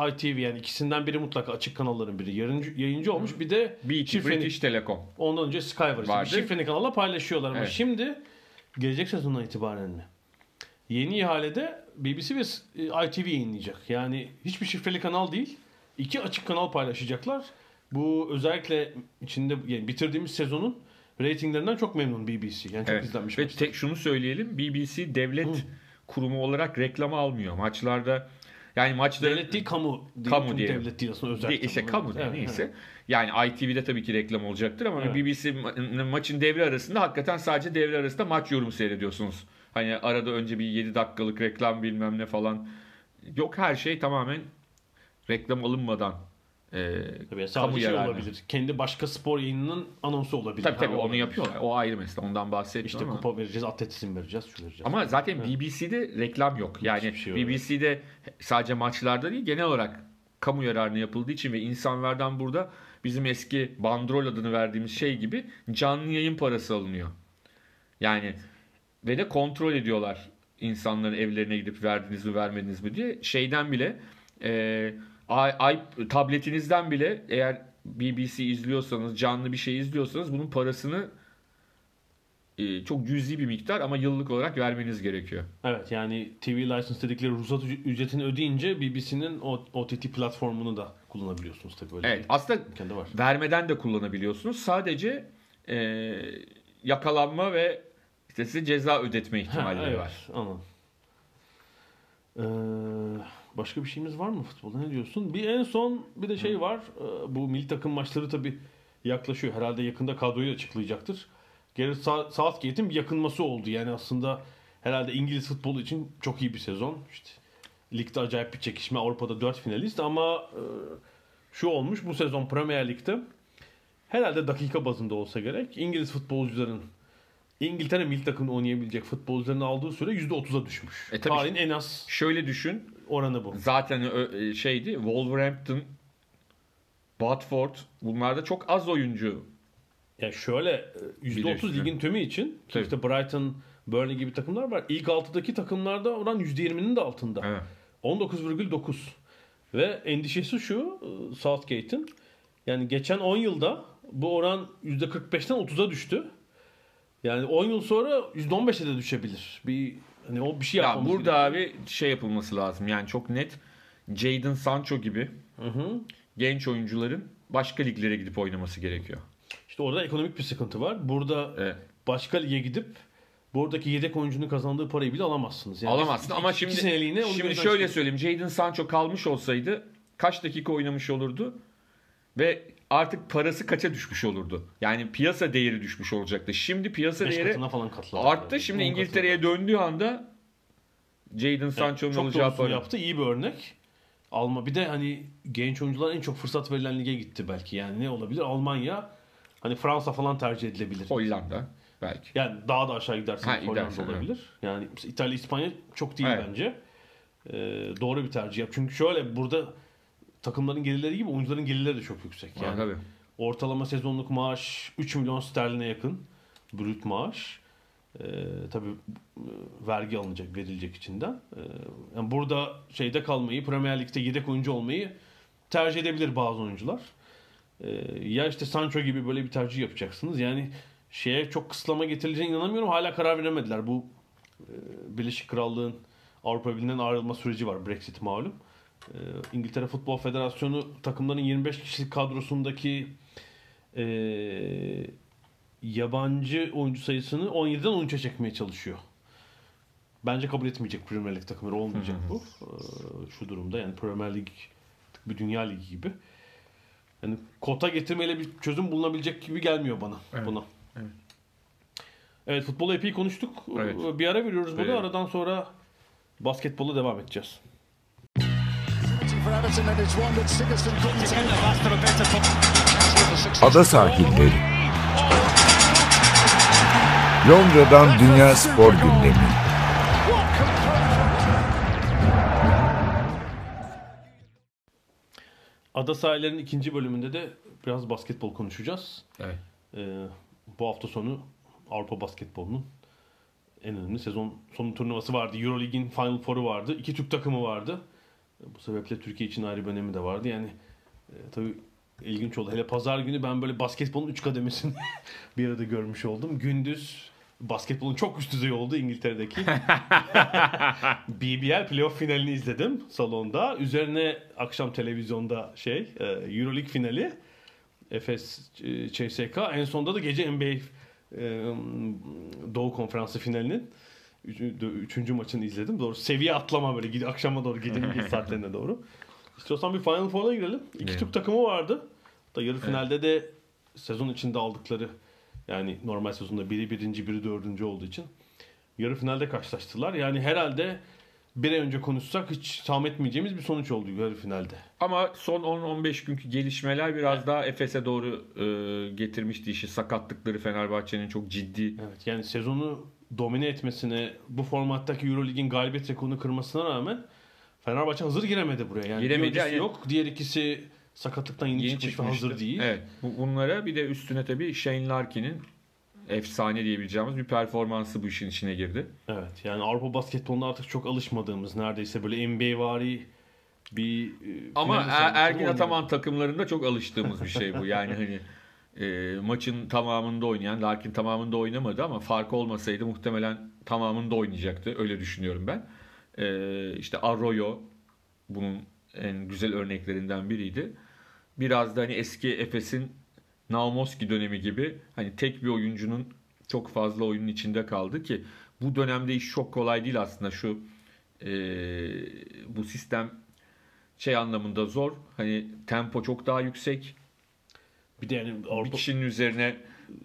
ITV yani ikisinden biri mutlaka açık kanalların biri yayıncı, yayıncı olmuş. Bir de
BT,
şifreni-
British Telecom.
ondan önce Sky var. işte. Bir şifreni kanalla paylaşıyorlar ama
Evet.
şimdi gelecek sezondan itibaren mi? Yeni ihalede BBC ve e, ITV yayınlayacak. Yani hiçbir şifreli kanal değil. iki açık kanal paylaşacaklar. Bu özellikle içinde yani bitirdiğimiz sezonun reytinglerinden çok memnun BBC. Yani çok
Evet.
izlenmiş.
Ve
maçlar.
tek şunu söyleyelim. BBC devlet kurumu olarak reklam almıyor. Maçlarda Yani maçların
Devlet değil kamu. Değil,
Kamu diyelim.
Devlet değil aslında özel.
Değil, işte kamu
Evet,
neyse.
evet.
Yani ITV'de tabii ki reklam olacaktır ama
Evet.
BBC ma- maçın devre arasında hakikaten sadece devre arasında maç yorumu seyrediyorsunuz. Hani arada önce bir 7 dakikalık reklam bilmem ne falan. Yok her şey tamamen reklam alınmadan e,
Tabii
kamu
sadece şey
yararına.
olabilir. Kendi başka spor yayınının anonsu olabilir.
Tabii tabii
Ha,
onu
olabilir.
yapıyorlar. O ayrı mesele. Ondan bahsetmiyorum
İşte
ama.
kupa vereceğiz, atletizm vereceğiz, şu vereceğiz.
Ama zaten BBC'de reklam yok. Yani
şey.
BBC'de sadece maçlarda değil genel olarak kamu yararına yapıldığı için ve insanlardan burada bizim eski bandrol adını verdiğimiz şey gibi canlı yayın parası alınıyor. Yani ve de kontrol ediyorlar insanların evlerine gidip verdiniz mi vermediniz mi diye. Şeyden bile e, ay, ay- tabletinizden bile eğer BBC izliyorsanız canlı bir şey izliyorsanız bunun parasını e, çok cüzi bir miktar ama yıllık olarak vermeniz gerekiyor.
Evet yani TV license dedikleri ruhsat üc- ücretini ödeyince BBC'nin o OTT platformunu da kullanabiliyorsunuz tabii böyle.
Evet aslında
var.
vermeden de kullanabiliyorsunuz. Sadece e, yakalanma ve işte size ceza ödetme
Ha,
ihtimalleri
evet,
var.
Anladım. Ee, başka bir şeyimiz var mı futbolda ne diyorsun? Bir en son bir de şey var. Ee, bu milli takım maçları tabii yaklaşıyor. Herhalde yakında kadroyu açıklayacaktır. Gareth Southgate'in bir yakınması oldu. Yani aslında herhalde İngiliz futbolu için çok iyi bir sezon. İşte ligde acayip bir çekişme. Avrupa'da 4 finalist ama e, şu olmuş bu sezon Premier Lig'de herhalde dakika bazında olsa gerek İngiliz futbolcuların İngiltere milli takımında oynayabilecek futbolcuların aldığı süre %30'a düşmüş.
E tabii
Tarihin en az
Şöyle düşün.
oranı bu.
Zaten ö- e, şeydi Wolverhampton, Watford bunlarda çok az oyuncu.
Ya şöyle e, %30
üstüne.
ligin tümü için ki
Tabii.
işte Brighton, Burnley gibi takımlar var. İlk 6'daki takımlarda oran %20'nin de altında.
Evet.
19,9. Ve endişesi şu e, Southgate'in yani geçen 10 yılda bu oran %45'ten 30'a düştü. Yani 10 yıl sonra %15'e de düşebilir. Bir hani o bir şey
Ya
yapmamız
burada abi şey yapılması lazım. Yani çok net Jadon Sancho gibi
Hı hı.
genç oyuncuların başka liglere gidip oynaması gerekiyor.
İşte orada ekonomik bir sıkıntı var. Burada
Evet.
başka lige gidip buradaki yedek oyuncunun kazandığı parayı bile alamazsınız. Yani
Alamazsın
iki-
ama
iki
şimdi
seneliğine onu
şimdi
gözden
şöyle
çıkarın.
söyleyeyim. Jadon Sancho kalmış olsaydı kaç dakika oynamış olurdu ve artık parası kaça düşmüş olurdu? Yani piyasa değeri düşmüş olacaktı. Şimdi piyasa
Beş
değeri
falan
arttı. Şimdi
On
İngiltere'ye döndüğü anda Jadon. Sancho'nun
çok
olacağı para.
yaptı. İyi bir örnek. Alma bir de hani genç oyuncular en çok fırsat verilen lige gitti belki. Yani ne olabilir? Almanya hani Fransa falan tercih edilebilir.
Hollanda belki.
Yani daha da aşağı gidersen
Ha,
Hollanda
gidersen,
olabilir. Yani mesela İtalya, İspanya çok değil
Evet.
bence. Ee, doğru bir tercih yap. Çünkü şöyle burada takımların gelirleri gibi oyuncuların gelirleri de çok yüksek. Yani
tabii.
ortalama sezonluk maaş 3 milyon sterline yakın brüt maaş. Ee, tabii e, vergi alınacak, verilecek içinden. Ee, yani burada şeyde kalmayı, Premier Lig'de yedek oyuncu olmayı tercih edebilir bazı oyuncular. Ee, ya işte Sancho gibi böyle bir tercih yapacaksınız. Yani şeye çok kısıtlama getirileceğine inanamıyorum. Hala karar veremediler. Bu e, Birleşik Krallığın Avrupa Birliği'nden ayrılma süreci var. Brexit malum. Ee, İngiltere Futbol Federasyonu takımların 25 kişilik kadrosundaki e, yabancı oyuncu sayısını 17'den 13'e çekmeye çalışıyor. Bence kabul etmeyecek Premier Lig takımları olmayacak bu. Ee, şu durumda yani Premier Lig bir dünya ligi gibi. Yani kota getirmeyle bir çözüm bulunabilecek gibi gelmiyor bana
Evet,
buna.
evet.
Evet futbolu epey konuştuk.
Evet.
Bir ara veriyoruz burada.
Verelim.
Aradan sonra basketbola devam edeceğiz.
Ada sahilleri. Londra'dan Dünya Spor Gündemi.
Ada sahillerinin ikinci bölümünde de biraz basketbol konuşacağız.
Evet.
Ee, bu hafta sonu Avrupa basketbolunun en önemli sezon sonu turnuvası vardı. Euroleague'in Final Four'u vardı. İki Türk takımı vardı. Bu sebeple Türkiye için ayrı bir önemi de vardı. Yani e, tabii ilginç oldu. Hele pazar günü ben böyle basketbolun 3 kademesini bir arada görmüş oldum. Gündüz basketbolun çok üst düzey olduğu İngiltere'deki BBL playoff finalini izledim salonda. Üzerine akşam televizyonda şey e, Euroleague finali. Efes e, CSK. En sonunda da gece NBA e, Doğu Konferansı finalinin Üçüncü, maçını izledim. Doğru seviye atlama böyle gidi akşama doğru gecenin geç saatlerine doğru. İstiyorsan bir Final Four'a girelim. İki
Evet.
Türk takımı vardı. Da yarı finalde de sezon içinde aldıkları yani normal sezonda biri birinci biri dördüncü olduğu için yarı finalde karşılaştılar. Yani herhalde bir ay önce konuşsak hiç tahmin etmeyeceğimiz bir sonuç oldu yarı finalde.
Ama son 10-15 günkü gelişmeler biraz daha Efes'e doğru e, getirmişti işi. Sakatlıkları Fenerbahçe'nin çok ciddi.
Evet yani sezonu domine etmesine bu formattaki Eurolig'in galibiyet rekorunu kırmasına rağmen Fenerbahçe hazır giremedi buraya. Yani
Giremedi, yani-
yok. Diğer ikisi sakatlıktan yeni,
Yeni
çıkmış ve
çıkmıştı.
hazır değil.
Evet. Bu- Bunlara bir de üstüne tabii Shane Larkin'in efsane diyebileceğimiz bir performansı bu işin içine girdi.
Evet yani Avrupa basketbolunda artık çok alışmadığımız neredeyse böyle NBA vari bir e,
Ama Er- Ergin. Ataman takımlarında çok alıştığımız bir şey bu. Yani hani e, maçın tamamında oynayan, Larkin tamamında oynamadı ama fark olmasaydı muhtemelen tamamında oynayacaktı. Öyle düşünüyorum ben. E, işte Arroyo bunun en güzel örneklerinden biriydi. Biraz da hani eski Efes'in Naumoski dönemi gibi hani tek bir oyuncunun çok fazla oyunun içinde kaldı ki bu dönemde iş çok kolay değil aslında şu e, bu sistem şey anlamında zor. Hani tempo çok daha yüksek.
Bir de yani
Bir
Avrupa,
kişinin üzerine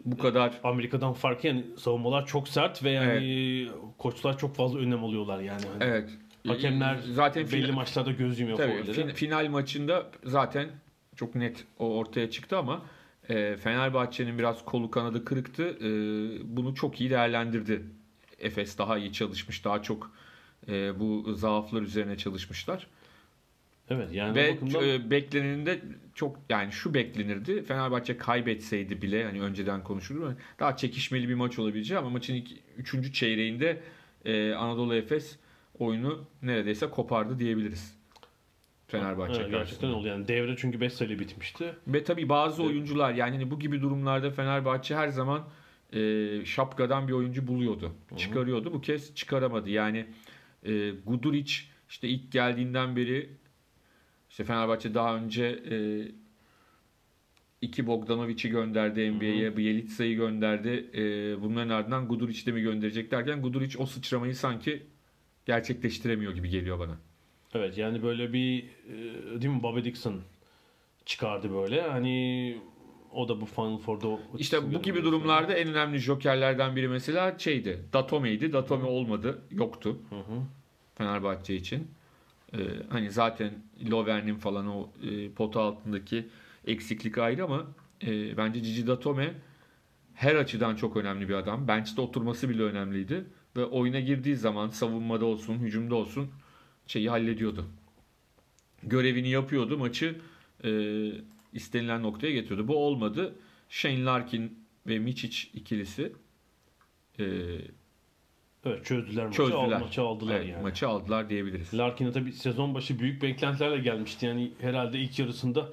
bu kadar
Amerika'dan farkı yani savunmalar çok sert ve yani koçlar çok fazla önlem alıyorlar yani. Hani
evet.
Hakemler
zaten
belli
final,
maçlarda göz yumuyor
tabii, fin- final maçında zaten çok net o ortaya çıktı ama e, Fenerbahçe'nin biraz kolu kanadı kırıktı. E, bunu çok iyi değerlendirdi. Efes daha iyi çalışmış. Daha çok e, bu zaaflar üzerine çalışmışlar.
Evet yani
Ve
bakımdan
e, bekleneninde çok yani şu beklenirdi. Fenerbahçe kaybetseydi bile hani önceden konuşulur daha çekişmeli bir maç olabileceği ama maçın ilk, üçüncü çeyreğinde e, Anadolu Efes oyunu neredeyse kopardı diyebiliriz. Fenerbahçe
evet, gerçekten oldu yani devre çünkü 5 sayıyla bitmişti.
Ve tabii bazı
Evet.
oyuncular yani hani bu gibi durumlarda Fenerbahçe her zaman e, şapkadan bir oyuncu buluyordu. Çıkarıyordu. Bu kez çıkaramadı. Yani e, Guduric işte ilk geldiğinden beri işte Fenerbahçe daha önce e, iki Bogdanovic'i gönderdi NBA'ye, Bielitsa'yı gönderdi. E, bunların ardından Guduric'i de mi gönderecek derken Guduric o sıçramayı sanki gerçekleştiremiyor gibi geliyor bana.
Evet yani böyle bir e, değil mi Bobby Dixon çıkardı böyle. Hani o da bu Final Four'da
İşte bu gibi durumlarda en önemli jokerlerden biri mesela şeydi. Datome'ydi. Datome olmadı. Yoktu.
Hı hı.
Fenerbahçe için. Ee, hani zaten Lovern'in falan o e, pota altındaki eksiklik ayrı ama e, bence Cici Datome her açıdan çok önemli bir adam. Bench'te oturması bile önemliydi. Ve oyuna girdiği zaman savunmada olsun, hücumda olsun şeyi hallediyordu. Görevini yapıyordu. Maçı e, istenilen noktaya getiriyordu. Bu olmadı. Shane Larkin ve Mičić ikilisi e,
Evet çözdüler maçı.
çözdüler.
Al- Maçı aldılar
Evet,
yani.
Maçı aldılar diyebiliriz.
Larkin'e tabii sezon başı büyük beklentilerle gelmişti. Yani herhalde ilk yarısında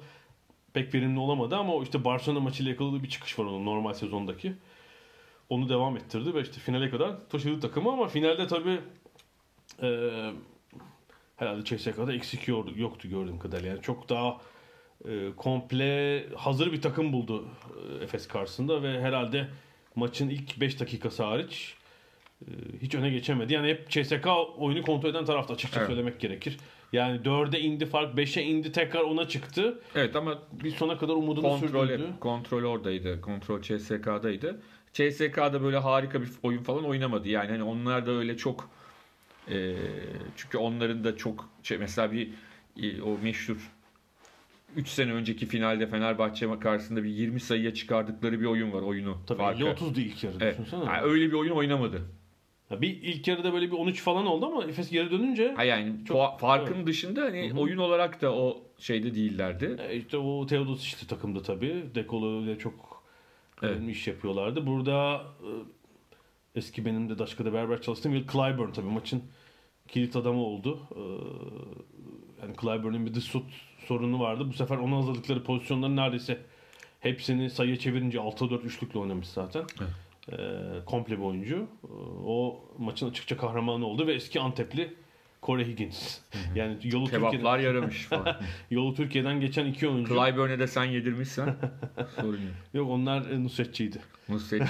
pek verimli olamadı ama o işte Barcelona maçıyla yakaladığı bir çıkış var onun normal sezondaki. Onu devam ettirdi ve işte finale kadar taşıdı takımı ama finalde tabii e, herhalde CSK'da eksik yoktu gördüğüm kadarıyla. Yani çok daha e, komple hazır bir takım buldu e, Efes karşısında ve herhalde maçın ilk 5 dakikası hariç hiç öne geçemedi. Yani hep CSK oyunu kontrol eden tarafta açıkça
Evet.
söylemek gerekir. Yani 4'e indi fark 5'e indi tekrar ona çıktı.
Evet ama
Bir sona kadar umudunu
kontrol,
sürdürdü.
kontrol oradaydı. Kontrol CSK'daydı. CSK'da böyle harika bir oyun falan oynamadı. Yani hani onlar da öyle çok e, çünkü onların da çok şey mesela bir e, o meşhur 3 sene önceki finalde Fenerbahçe karşısında bir 20 sayıya çıkardıkları bir oyun var oyunu.
Tabii
farkı.
50-30'du ilk yarı
Evet.
düşünsene.
Yani öyle bir oyun oynamadı.
Ya bir ilk yarıda böyle bir 13 falan oldu ama Efes geri dönünce
Ha yani
Çok-
fa- farkın dışında hani
Hı hı.
oyun olarak da o şeyde değillerdi.
e, işte o Teodos işte takımda tabii. Dekolo ile çok
Evet.
iş yapıyorlardı. Burada e, eski benim de Daşka'da beraber çalıştığım Will Clyburn tabii maçın kilit adamı oldu. E, yani Clyburn'un bir dış şut sorunu vardı. Bu sefer ona hazırlıkları pozisyonların neredeyse hepsini sayıya çevirince 6-4 üçlükle oynamış zaten. E, komple bir oyuncu. E, o maçın açıkça kahramanı oldu ve eski Antepli Corey Higgins. Yani yolu Türkiye'den,
Kebaplar yaramış falan.
yolu Türkiye'den geçen iki oyuncu.
Clyburn'e de sen yedirmişsen sorun yok.
Yok onlar e, Nusretçiydi.
Nusret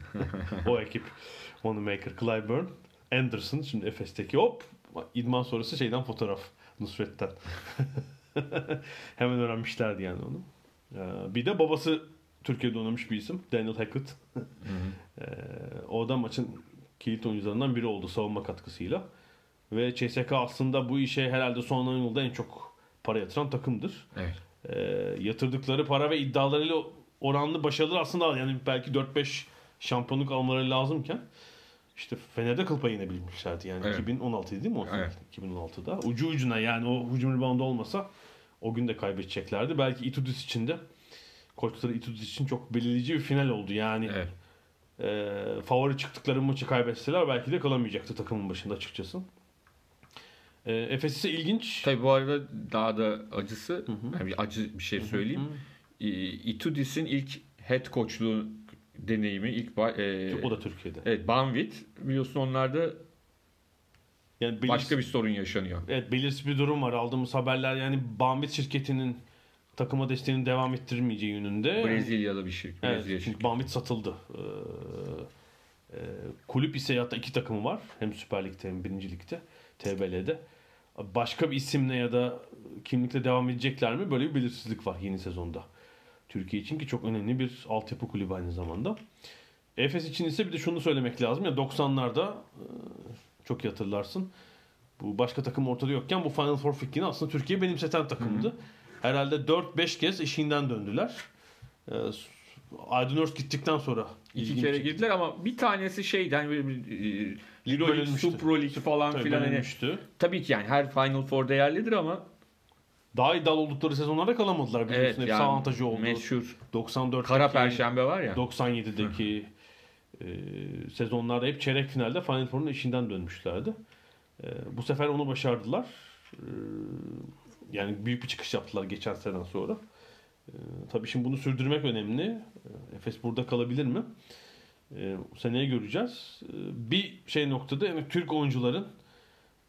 o ekip. Moneymaker, Clyburn. Anderson şimdi Efes'teki hop idman sonrası şeyden fotoğraf Nusret'ten. Hemen öğrenmişlerdi yani onu. Ee, bir de babası Türkiye'de oynamış bir isim. Daniel Hackett. Ee, o da maçın kilit oyuncularından biri oldu savunma katkısıyla. Ve CSK aslında bu işe herhalde son 10 yılda en çok para yatıran takımdır.
Evet.
Ee, yatırdıkları para ve iddialarıyla oranlı başarılar aslında yani belki 4-5 şampiyonluk almaları lazımken işte Fener'de kıl payı inebilmişlerdi. Yani
Evet.
2016 değil mi o?
Evet.
2016'da. Ucu ucuna yani o hücum reboundu olmasa o gün de kaybedeceklerdi. Belki Itudis için de koçları Itudis için çok belirleyici bir final oldu. Yani
Evet.
e, favori çıktıkları maçı kaybetseler belki de kalamayacaktı takımın başında açıkçası. E, Efes ise ilginç.
Tabii bu arada daha da acısı, yani bir acı bir şey söyleyeyim. E, Itudis'in ilk head coachluğu deneyimi ilk e,
O da Türkiye'de.
Evet, Banvit biliyorsun onlarda
Yani belirsiz,
başka bir sorun yaşanıyor.
evet, belirsiz bir durum var. Aldığımız haberler yani Bambit şirketinin takıma desteğini devam ettirmeyeceği yönünde.
Brezilyalı bir şirket.
Evet,
Brezilya
çünkü. Bambit satıldı. Ee, e, kulüp ise hatta iki takımı var. Hem Süper Lig'de hem Birinci Lig'de. TBL'de. Başka bir isimle ya da kimlikle devam edecekler mi? Böyle bir belirsizlik var yeni sezonda. Türkiye için ki çok önemli bir altyapı kulübü aynı zamanda. Efes için ise bir de şunu söylemek lazım. Ya 90'larda e, çok iyi hatırlarsın. Bu başka takım ortada yokken bu Final Four fikrini aslında Türkiye benimseten takımdı. Herhalde 4-5 kez eşiğinden döndüler. Ee, Aydın Ört gittikten sonra
İki kere girdiler ama bir tanesi şeyden böyle bir e, Euro Lig,
bölünmüştü.
Super Lig falan
Tabii
filan hani tabii ki yani her Final Four değerlidir ama
Daha iddialı oldukları sezonlarda kalamadılar biliyorsun.
evet
Hepsi
yani
avantajı oldu.
meşhur
94'teki,
Kara Perşembe var ya.
97'deki e, sezonlarda hep çeyrek finalde Final Four'un eşiğinden dönmüşlerdi. E, bu sefer onu başardılar. E, yani büyük bir çıkış yaptılar geçen seneden sonra. E, tabii şimdi bunu sürdürmek önemli. E, Efes burada kalabilir mi? E, seneye göreceğiz. E, bir şey noktada yani Türk oyuncuların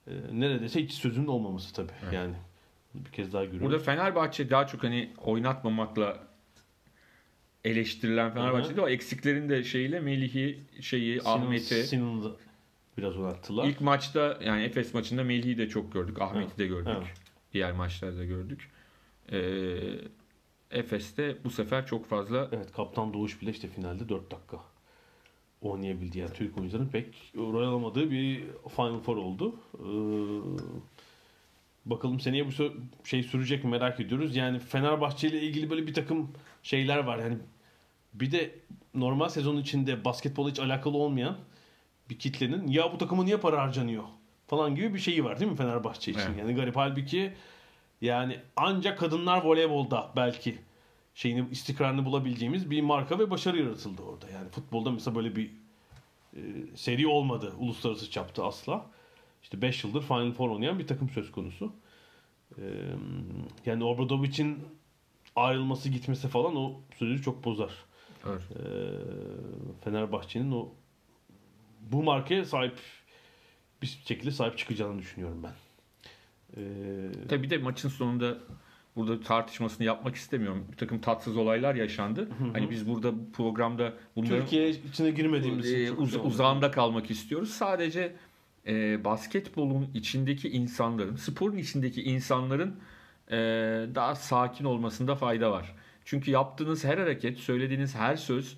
e, neredeyse hiç sözünün olmaması tabii.
Evet.
Yani bir kez daha görüyoruz.
Burada Fenerbahçe daha çok hani oynatmamakla eleştirilen Fenerbahçe'de o eksiklerin de şeyiyle Melih'i şeyi
Sinan-
Ahmet'i
Sinan'ı biraz oynattılar.
ilk maçta yani Efes maçında Melih'i de çok gördük. Ahmet'i de gördük.
Evet.
Diğer maçlarda gördük. Ee, Efes'te bu sefer çok fazla
Evet Kaptan Doğuş bile işte finalde 4 dakika oynayabildi. Yani Türk oyuncuların pek rol alamadığı bir Final Four oldu. Ee, bakalım seneye bu şey sürecek mi merak ediyoruz. Yani Fenerbahçe ile ilgili böyle bir takım şeyler var. Yani bir de normal sezon içinde basketbola hiç alakalı olmayan bir kitlenin ya bu takıma niye para harcanıyor falan gibi bir şeyi var değil mi Fenerbahçe için?
Evet.
Yani garip halbuki yani ancak kadınlar voleybolda belki şeyini istikrarını bulabileceğimiz bir marka ve başarı yaratıldı orada. Yani futbolda mesela böyle bir e, seri olmadı uluslararası çapta asla. İşte 5 yıldır Final Four oynayan bir takım söz konusu. E, yani Obradovic'in ayrılması gitmesi falan o süreci çok bozar.
Evet.
E, Fenerbahçe'nin o bu markaya sahip bir şekilde sahip çıkacağını düşünüyorum ben. E,
Tabii de maçın sonunda burada tartışmasını yapmak istemiyorum. Bir takım tatsız olaylar yaşandı. Hani biz burada bu programda bunların
Türkiye içine girmediğimiz
e, uz- uzağında kalmak istiyoruz. Sadece e, basketbolun içindeki insanların, sporun içindeki insanların e, daha sakin olmasında fayda var. Çünkü yaptığınız her hareket, söylediğiniz her söz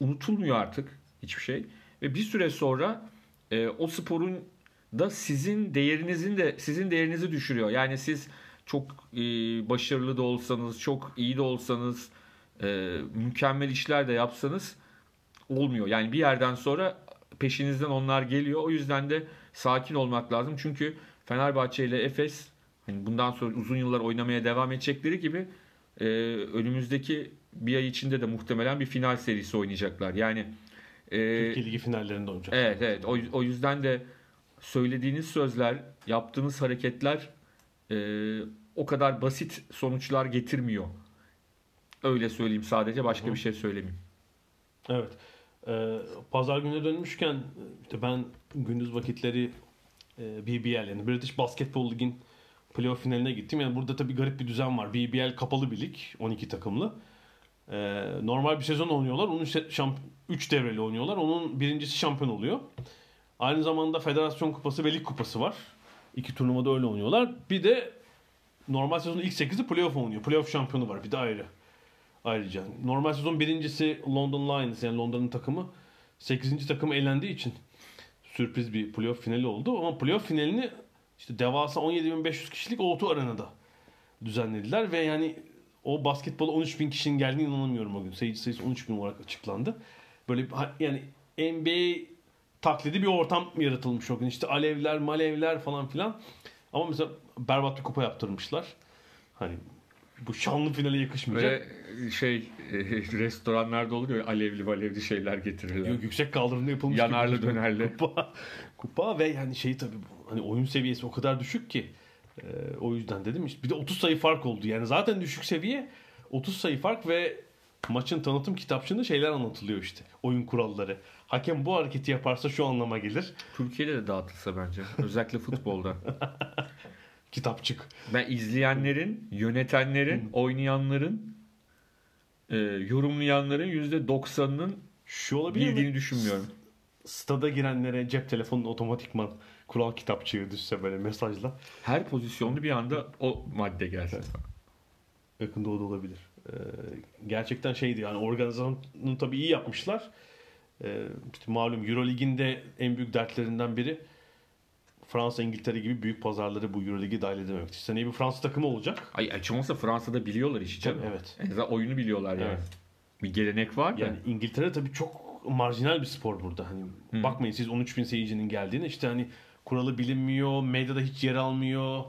unutulmuyor artık hiçbir şey. Ve bir süre sonra e, o sporun da sizin değerinizin de sizin değerinizi düşürüyor. Yani siz çok e, başarılı da olsanız, çok iyi de olsanız, e, mükemmel işler de yapsanız olmuyor. Yani bir yerden sonra peşinizden onlar geliyor. O yüzden de sakin olmak lazım. Çünkü Fenerbahçe ile Efes hani bundan sonra uzun yıllar oynamaya devam edecekleri gibi e, önümüzdeki bir ay içinde de muhtemelen bir final serisi oynayacaklar. Yani
Türkiye Ligi finallerinde oynayacak.
Evet evet o, o yüzden de söylediğiniz sözler, yaptığınız hareketler e, o kadar basit sonuçlar getirmiyor. Öyle söyleyeyim sadece başka bir şey söylemeyeyim.
Evet. Ee, Pazar gününe dönmüşken işte ben gündüz vakitleri e, BBL yani British Basketball Lig'in playoff finaline gittim. Yani burada tabii garip bir düzen var. BBL kapalı bir lig. 12 takımlı. Ee, normal bir sezon oynuyorlar. Onun 3 devreli oynuyorlar. Onun birincisi şampiyon oluyor. Aynı zamanda Federasyon Kupası ve Lig Kupası var. İki turnuvada öyle oynuyorlar. Bir de normal sezonun ilk 8'i playoff oynuyor. Playoff şampiyonu var bir de ayrı. Ayrıca. Normal sezon birincisi London Lions yani Londra'nın takımı 8. takım elendiği için sürpriz bir playoff finali oldu. Ama playoff finalini işte devasa 17.500 kişilik O2 Arena'da düzenlediler ve yani o basketbola 13.000 kişinin geldiğine inanamıyorum o gün. Seyirci sayısı 13.000 olarak açıklandı. Böyle yani NBA taklidi bir ortam yaratılmış o gün. İşte alevler, malevler falan filan. Ama mesela berbat bir kupa yaptırmışlar. Hani bu şanlı finale yakışmayacak.
Böyle şey e, restoranlarda olur ya alevli alevli şeyler getirirler.
Yok, yüksek kaldırımda yapılmış
Yanarlı
gibi.
dönerli.
Kupa, kupa ve yani şey tabii hani oyun seviyesi o kadar düşük ki e, o yüzden dedim işte bir de 30 sayı fark oldu. Yani zaten düşük seviye 30 sayı fark ve maçın tanıtım kitapçığında şeyler anlatılıyor işte. Oyun kuralları. Hakem bu hareketi yaparsa şu anlama gelir.
Türkiye'de de dağıtılsa bence. Özellikle futbolda.
Kitapçık.
Ben izleyenlerin, yönetenlerin, oynayanların, e, yorumlayanların %90'ının
Şu olabilir mi?
bildiğini düşünmüyorum.
Stada girenlere cep telefonun otomatikman kural kitapçığı düşse böyle mesajla.
Her pozisyonda bir anda o madde gelsin.
Yakında o da olabilir. Ee, gerçekten şeydi yani organizasyonu tabii iyi yapmışlar. Ee, işte malum Eurolig'in de en büyük dertlerinden biri Fransa, İngiltere gibi büyük pazarları bu Eurolig'e dahil edememek. Seneye bir Fransa takımı olacak.
Ay hiç olmazsa Fransa'da biliyorlar işi canım.
Evet.
En azından oyunu biliyorlar yani.
Evet.
Bir gelenek var da.
Yani İngiltere tabii çok marjinal bir spor burada. Hani bakmayın siz 13 bin seyircinin geldiğine işte hani kuralı bilinmiyor, medyada hiç yer almıyor.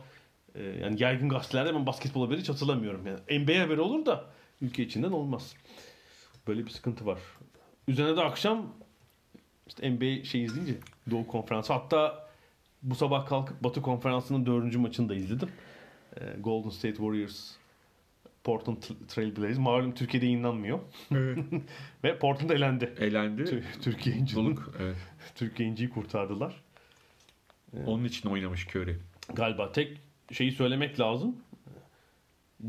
Ee, yani yaygın gazetelerde ben basketbol haberi hiç hatırlamıyorum. Yani NBA haberi olur da ülke içinden olmaz. Böyle bir sıkıntı var. Üzerine de akşam işte NBA şey izleyince Doğu Konferansı hatta bu sabah kalkıp Batı Konferansı'nın dördüncü maçını da izledim. Ee, Golden State Warriors Portland Trail Blazers. Malum Türkiye'de yayınlanmıyor. Ve Portland elendi.
Elendi.
Tü- Türkiye İnci'nin
Buluk. Evet.
Türkiye İnci'yi kurtardılar.
Onun için oynamış Curry.
Galiba tek şeyi söylemek lazım.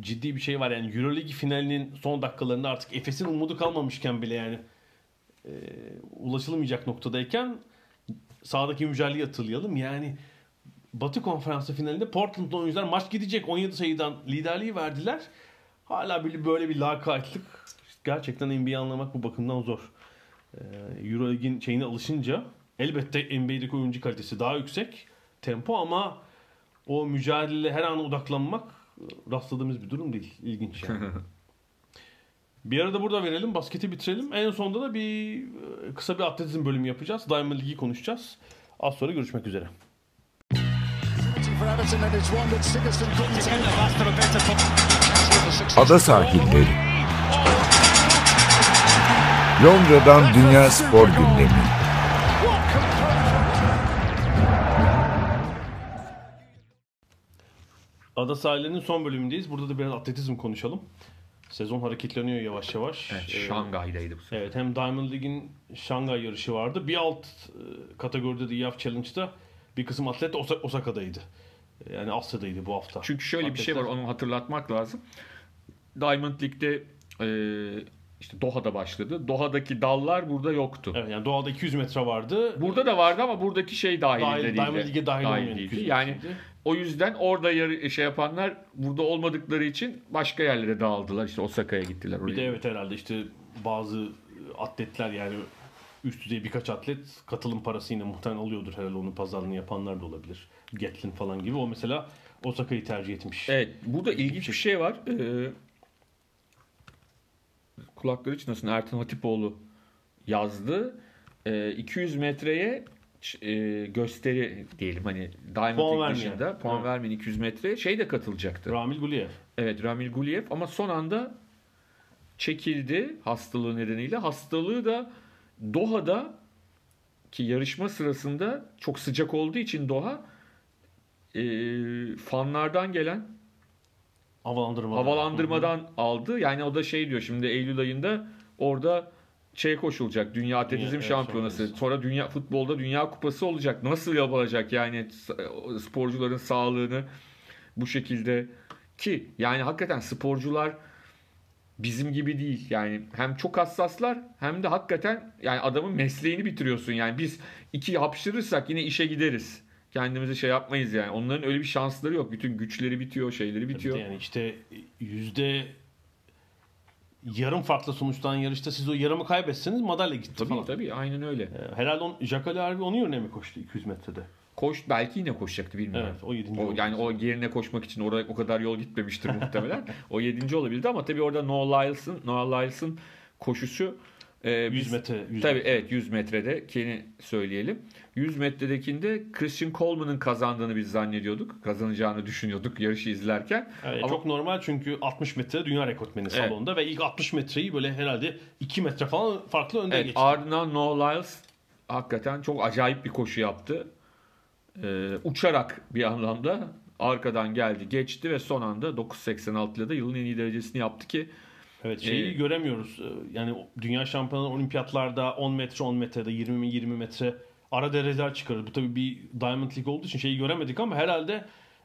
Ciddi bir şey var yani Euroleague finalinin son dakikalarında artık Efes'in umudu kalmamışken bile yani e, ulaşılamayacak noktadayken sahadaki mücadeleyi hatırlayalım. Yani Batı Konferansı finalinde Portland'da oyuncular maç gidecek 17 sayıdan liderliği verdiler. Hala böyle, bir lakaytlık gerçekten NBA anlamak bu bakımdan zor. Ee, Euroleague'in şeyine alışınca elbette NBA'deki oyuncu kalitesi daha yüksek tempo ama o mücadele her an odaklanmak e, rastladığımız bir durum değil. İlginç yani. bir arada burada verelim, basketi bitirelim. En sonunda da bir e, kısa bir atletizm bölümü yapacağız. Diamond League'i konuşacağız. Az sonra görüşmek üzere.
Ada sahilleri. Londra'dan Dünya Spor Gündemi.
Ada sahillerinin son bölümündeyiz. Burada da biraz atletizm konuşalım. Sezon hareketleniyor yavaş yavaş.
Evet,
Ee,
Şangay'daydı bu sefer.
Evet hem Diamond League'in Şangay yarışı vardı. Bir alt e, kategoride de EF Challenge'da bir kısım atlet Osaka'daydı. Yani Asya'daydı bu hafta.
Çünkü şöyle bir şey var
Atletler-
onu hatırlatmak lazım. Diamond League'de e, işte Doha'da başladı. Doha'daki dallar burada yoktu.
Evet yani doğada 200 metre vardı.
Burada da vardı ama buradaki şey dahil,
Dahil-
değildi.
Diamond League'e dahil olmayan
değildi.
200
Yani
metreydi.
O yüzden orada yarı, şey yapanlar burada olmadıkları için başka yerlere dağıldılar. İşte Osaka'ya gittiler oraya.
Bir de evet herhalde işte bazı atletler yani üst düzey birkaç atlet katılım parası yine muhtemelen alıyordur herhalde onun pazarlığını yapanlar da olabilir. Gatlin falan gibi. O mesela Osaka'yı tercih etmiş.
Evet, burada ilginç bir şey var. Ee, kulakları çınlasın Ertan Hatipoğlu yazdı. Ee, 200 metreye e, gösteri diyelim hani Diamond
Puan
League dışında puan
Evet.
vermeyen 200 metreye şey de katılacaktı.
Ramil Guliyev.
Evet Ramil Guliyev ama son anda çekildi hastalığı nedeniyle. Hastalığı da Doha'da ki yarışma sırasında çok sıcak olduğu için Doha e, fanlardan gelen
Havalandırma.
havalandırmadan aldı. Yani o da şey diyor şimdi Eylül ayında orada şey koşulacak Dünya Atletizm
evet,
Şampiyonası.
şampiyonası.
Sonra dünya futbolda Dünya Kupası olacak. Nasıl yapılacak yani sporcuların sağlığını bu şekilde ki yani hakikaten sporcular bizim gibi değil. Yani hem çok hassaslar hem de hakikaten yani adamın mesleğini bitiriyorsun. Yani biz iki hapşırırsak yine işe gideriz. Kendimizi şey yapmayız yani. Onların öyle bir şansları yok. Bütün güçleri bitiyor, şeyleri bitiyor.
Yani işte yüzde yarım farklı sonuçtan yarışta siz o yarımı kaybetseniz madalya gitti
Tabii
falan.
tabii aynen öyle.
Ee, Herhalde on, Jacques Harvey onun yerine mi koştu 200 metrede?
Koş belki yine koşacaktı bilmiyorum.
Evet o 7.
O, yani o yerine koşmak için oraya o kadar yol gitmemiştir muhtemelen. o 7. olabilirdi ama tabii orada Noah Lyles'ın Noah Lyles'ın koşusu e,
100
biz-
metre. 100
Tabii
metre.
evet 100 metrede keni söyleyelim. 100 metredekinde Christian Coleman'ın kazandığını biz zannediyorduk. Kazanacağını düşünüyorduk yarışı izlerken.
Evet,
Ama-
Çok normal çünkü 60 metre dünya rekortmeni salonda ve ilk 60 metreyi böyle herhalde 2 metre falan farklı önde
Evet,
geçti.
ardından Noah Lyles hakikaten çok acayip bir koşu yaptı. Ee, uçarak bir anlamda arkadan geldi, geçti ve son anda 9.86 ile de yılın en iyi derecesini yaptı ki
Evet şeyi
Ee,
göremiyoruz. Ee, Yani dünya şampiyonu olimpiyatlarda 10 metre 10 metrede 20 20 metre ara dereceler çıkarır. Bu tabii bir Diamond League olduğu için şeyi göremedik ama herhalde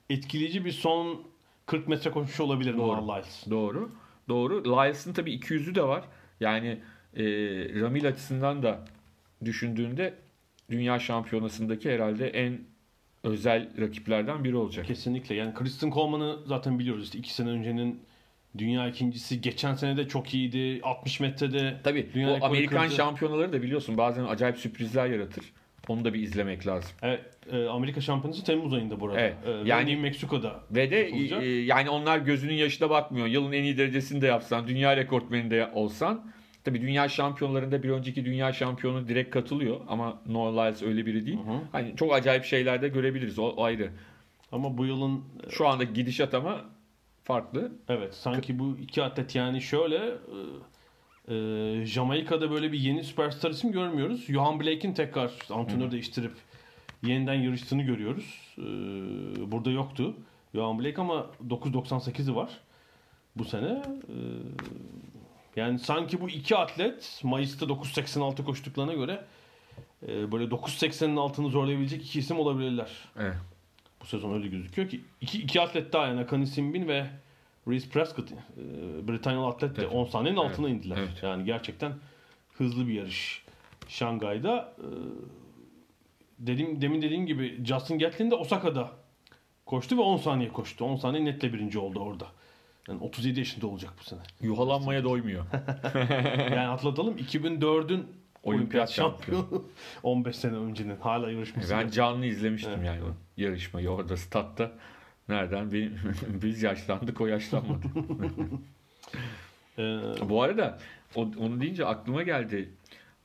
etkileyici bir son 40 metre koşmuş olabilir
Doğru.
Noah Lyles.
Doğru. Doğru. Lyles'ın tabii 200'ü de var. Yani e, Ramil açısından da düşündüğünde dünya şampiyonasındaki herhalde en özel rakiplerden biri olacak.
Kesinlikle. Yani Kristen Coleman'ı zaten biliyoruz. İşte 2 sene öncenin dünya ikincisi. Geçen sene de çok iyiydi. 60 metrede
Tabii
Dünya
o Amerikan
kırdı.
şampiyonaları da biliyorsun bazen acayip sürprizler yaratır. Onu da bir izlemek lazım.
Evet, e, Amerika Şampiyonası Temmuz ayında burada.
Evet,
E,
yani-
Meksiko'da.
Ve de
yapılacak.
e, yani onlar gözünün yaşına bakmıyor. Yılın en iyi derecesini de yapsan, dünya rekortmeni de olsan. Tabii dünya şampiyonlarında bir önceki dünya şampiyonu direkt katılıyor ama Noah Lyles öyle biri değil. Hani çok acayip şeyler de görebiliriz. O ayrı.
Ama bu yılın
Şu anda gidişat ama farklı.
Evet sanki bu iki atlet yani şöyle e, e, Jamaika'da böyle bir yeni süperstar isim görmüyoruz. Johan Blake'in tekrar antrenör değiştirip yeniden yarıştığını görüyoruz. E, burada yoktu Johan Blake ama 9.98'i var bu sene. E, yani sanki bu iki atlet Mayıs'ta 9.86 koştuklarına göre e, böyle 9.80'in altını zorlayabilecek iki isim olabilirler.
Evet.
Bu sezon öyle gözüküyor ki iki, iki atlet daha yani Akani Simbin ve Reese Prescott e, Britanyalı atlet de
Evet.
10 saniyenin
Evet.
altına indiler.
Evet.
Yani gerçekten hızlı bir yarış. Şangay'da e, dediğim demin dediğim gibi Justin Gatlin de Osaka'da koştu ve 10 saniye koştu. 10 saniye netle birinci oldu orada. Yani 37 yaşında olacak bu sene.
Yuhalanmaya doymuyor.
Yani atlatalım 2004'ün olimpiyat
şampiyonu.
şampiyonu 15 sene öncenin hala yarışması.
ben canlı izlemiştim
Evet.
yani yarışmayı orada statta. Nereden? Benim, biz yaşlandık o yaşlanmadı.
Ee,
Bu arada onu deyince aklıma geldi.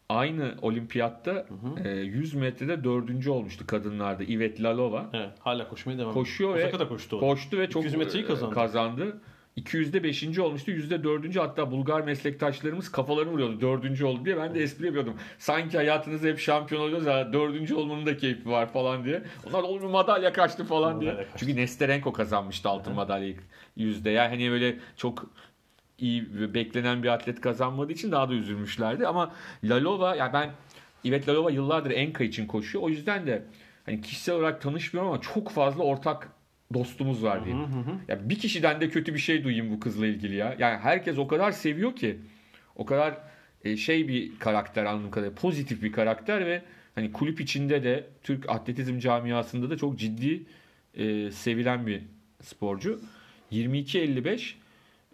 Aynı olimpiyatta e, 100 metrede dördüncü olmuştu kadınlarda. Ivet Lalova.
evet, hala koşmaya devam
Koşuyor ve
koştu o.
Koştu ve çok
200 metreyi
e,
kazandı.
kazandı. 200'de 5. olmuştu. %4. hatta Bulgar meslektaşlarımız kafalarını vuruyordu. 4. oldu diye. Ben de espri yapıyordum. Sanki hayatınızda hep şampiyon oluyoruz ya 4. olmanın da keyfi var falan diye. Onlar olur mu madalya kaçtı falan diye.
Kaçtı.
Çünkü Nesterenko kazanmıştı altın madalyayı yüzde. Yani hani böyle çok iyi ve beklenen bir atlet kazanmadığı için daha da üzülmüşlerdi. Ama Lalova ya ben İvet Lalova yıllardır Enka için koşuyor. O yüzden de hani kişisel olarak tanışmıyorum ama çok fazla ortak dostumuz var diye. Ya bir kişiden de kötü bir şey duyayım bu kızla ilgili ya. Yani herkes o kadar seviyor ki. O kadar e, şey bir karakter anladığım kadarıyla pozitif bir karakter ve hani kulüp içinde de Türk atletizm camiasında da çok ciddi e, sevilen bir sporcu. 22.55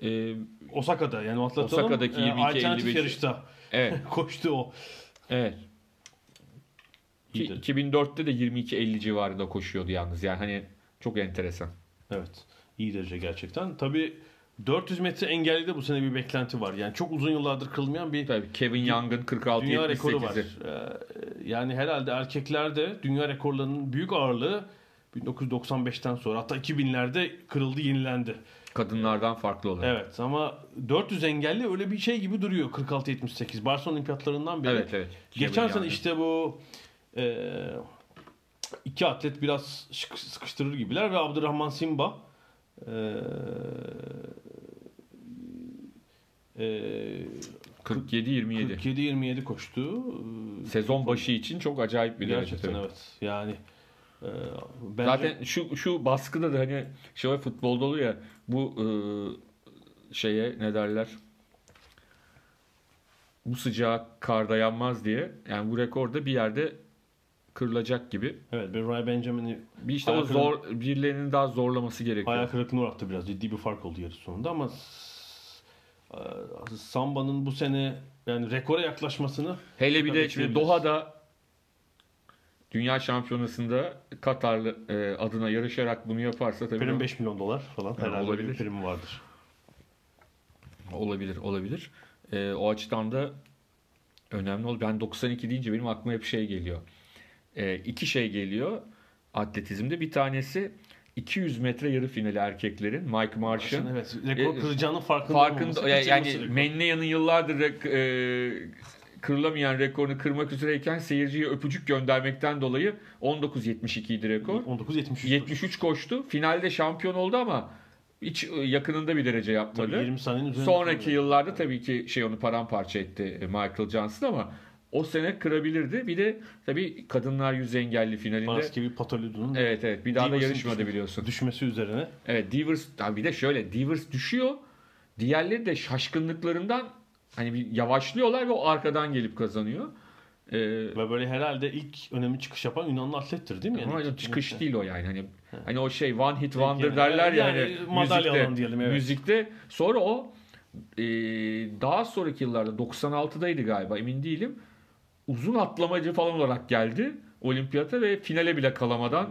e,
Osaka'da yani atlatalım.
Osaka'daki
e,
22,
alternatif
55'i.
yarışta
evet
koştu o.
evet Ki
İyidir.
2004'te de 22.50 civarında koşuyordu yalnız yani hani çok enteresan.
Evet. İyi derece gerçekten. Tabii 400 metre engelli de bu sene bir beklenti var. Yani çok uzun yıllardır kırılmayan bir
Tabii Kevin Young'ın 46
dünya rekoru var.
78'i.
Ee, yani herhalde erkeklerde dünya rekorlarının büyük ağırlığı 1995'ten sonra hatta 2000'lerde kırıldı, yenilendi.
Kadınlardan farklı olarak.
Evet ama 400 engelli öyle bir şey gibi duruyor 46-78. Barcelona olimpiyatlarından beri.
Evet evet.
Geçen sene işte bu e, iki atlet biraz sıkıştırır gibiler ve Abdurrahman Simba e, e,
47-27.
47-27 koştu.
Sezon başı için çok acayip bir derece.
Gerçekten
tabii.
evet. Yani e, bence
Zaten şu şu baskıda da hani şöyle futbolda oluyor ya bu e, şeye ne derler bu sıcağa kar dayanmaz diye. Yani bu rekor da bir yerde kırılacak gibi.
Evet bir Ray Benjamin'i
Bir işte o zor birilerinin daha zorlaması gerekiyor.
hayal kırıklığına uğrattı biraz. Ciddi bir fark oldu yarış sonunda ama e, Samba'nın bu sene yani rekora yaklaşmasını
Hele bir de şimdi Doha'da Dünya Şampiyonası'nda Katarlı e, adına yarışarak bunu yaparsa tabii
prim 5 milyon dolar falan herhalde
olabilir.
bir primi vardır.
olabilir olabilir. E, o açıdan da önemli ol. Ben 92 deyince benim aklıma hep şey geliyor. E, iki şey geliyor atletizmde. Bir tanesi 200 metre yarı finali erkeklerin Mike Marsh'ın
Evet, rekor
E,
kıracağının farkında,
farkında yani, yani
rekor.
Mennea'nın yıllardır rek- e, kırılamayan rekorunu kırmak üzereyken seyirciye öpücük göndermekten dolayı 19.72 idi rekor.
19.73.
73 koştu. Finalde şampiyon oldu ama hiç e, yakınında bir derece yapmadı.
Tabii 20 saniyenin üzerinde.
Sonraki yıllarda tabii ki şey onu paramparça etti e, Michael Johnson ama o sene kırabilirdi. Bir de tabii kadınlar yüz engelli finalinde
Baskevi Patolidou'nun
Evet evet bir daha da yarışmadı
düşmesi-
biliyorsun.
düşmesi üzerine.
Evet Divers ha bir de şöyle Divers düşüyor. Diğerleri de şaşkınlıklarından hani bir yavaşlıyorlar ve o arkadan gelip kazanıyor. Ee,
Ve böyle herhalde ilk önemli çıkış yapan Yunanlı atlettir değil mi?
ama
ilk-
çıkış değil o yani. Hani hani o şey one hit wonder
yani,
derler ya
yani
hani
madalya
müzikte,
alan diyelim, evet.
müzikte. Sonra o e, daha sonraki yıllarda 96'daydı galiba emin değilim. Uzun atlamacı falan olarak geldi olimpiyata ve finale bile kalamadan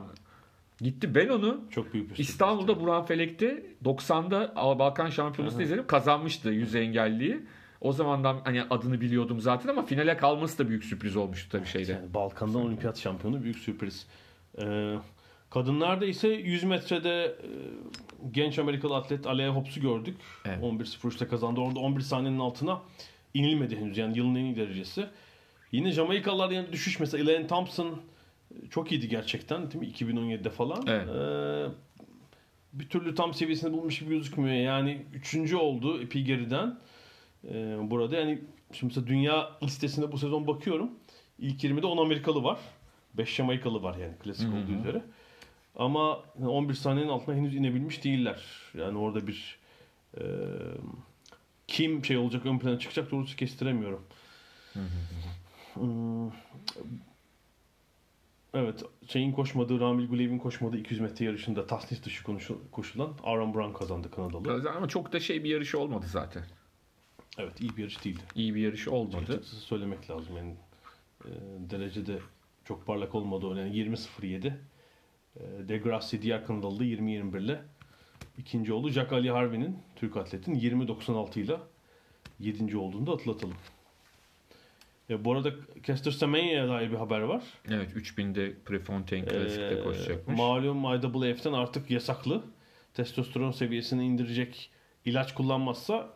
gitti. Ben onu
Çok büyük bir.
İstanbul'da Burhan Felek'te 90'da Balkan Şampiyonası'nda izledim. Kazanmıştı yüz engelliyi. O zamandan hani adını biliyordum zaten ama finale kalması da büyük sürpriz olmuştu tabii şeyde.
Yani Balkan'dan olimpiyat şampiyonu büyük sürpriz. Ee, kadınlarda ise 100 metrede e, genç Amerikalı atlet Alea Hobbs'u gördük.
Evet.
11.03'te kazandı. Orada 11 saniyenin altına inilmedi henüz. Yani yılın en iyi derecesi. Yine Jamaikalılar yani düşüş mesela Elaine Thompson e, çok iyiydi gerçekten değil mi? 2017'de falan.
Evet.
Ee, bir türlü tam seviyesini bulmuş gibi gözükmüyor. Yani üçüncü oldu epey geriden. Ee, burada yani şimdi mesela dünya listesinde bu sezon bakıyorum. İlk 20'de 10 Amerikalı var. 5 Jamaikalı var yani klasik olduğu üzere. Ama 11 saniyenin altına henüz inebilmiş değiller. Yani orada bir e, kim şey olacak ön plana çıkacak doğrusu kestiremiyorum. Hmm, Evet, şeyin koşmadığı, Ramil Gulev'in koşmadığı 200 metre yarışında tasnif dışı koşulan Aaron Brown kazandı Kanadalı.
Ama çok da şey bir yarışı olmadı zaten.
Evet, iyi bir yarış değildi.
İyi bir yarışı olmadı.
Açıkçası söylemek lazım. Yani e, derecede çok parlak olmadı. Yani 20.07. E, Degrassi diğer Kanadalı da 20.21 ile ikinci oldu. Jack Ali Harvey'nin Türk atletin 20.96 ile 7. olduğunu da atlatalım. E, bu arada Kester Semenya dair bir haber var.
Evet 3000'de Prefontaine Klasik'te
Ee,
koşacakmış.
Malum IAAF'ten artık yasaklı. Testosteron seviyesini indirecek ilaç kullanmazsa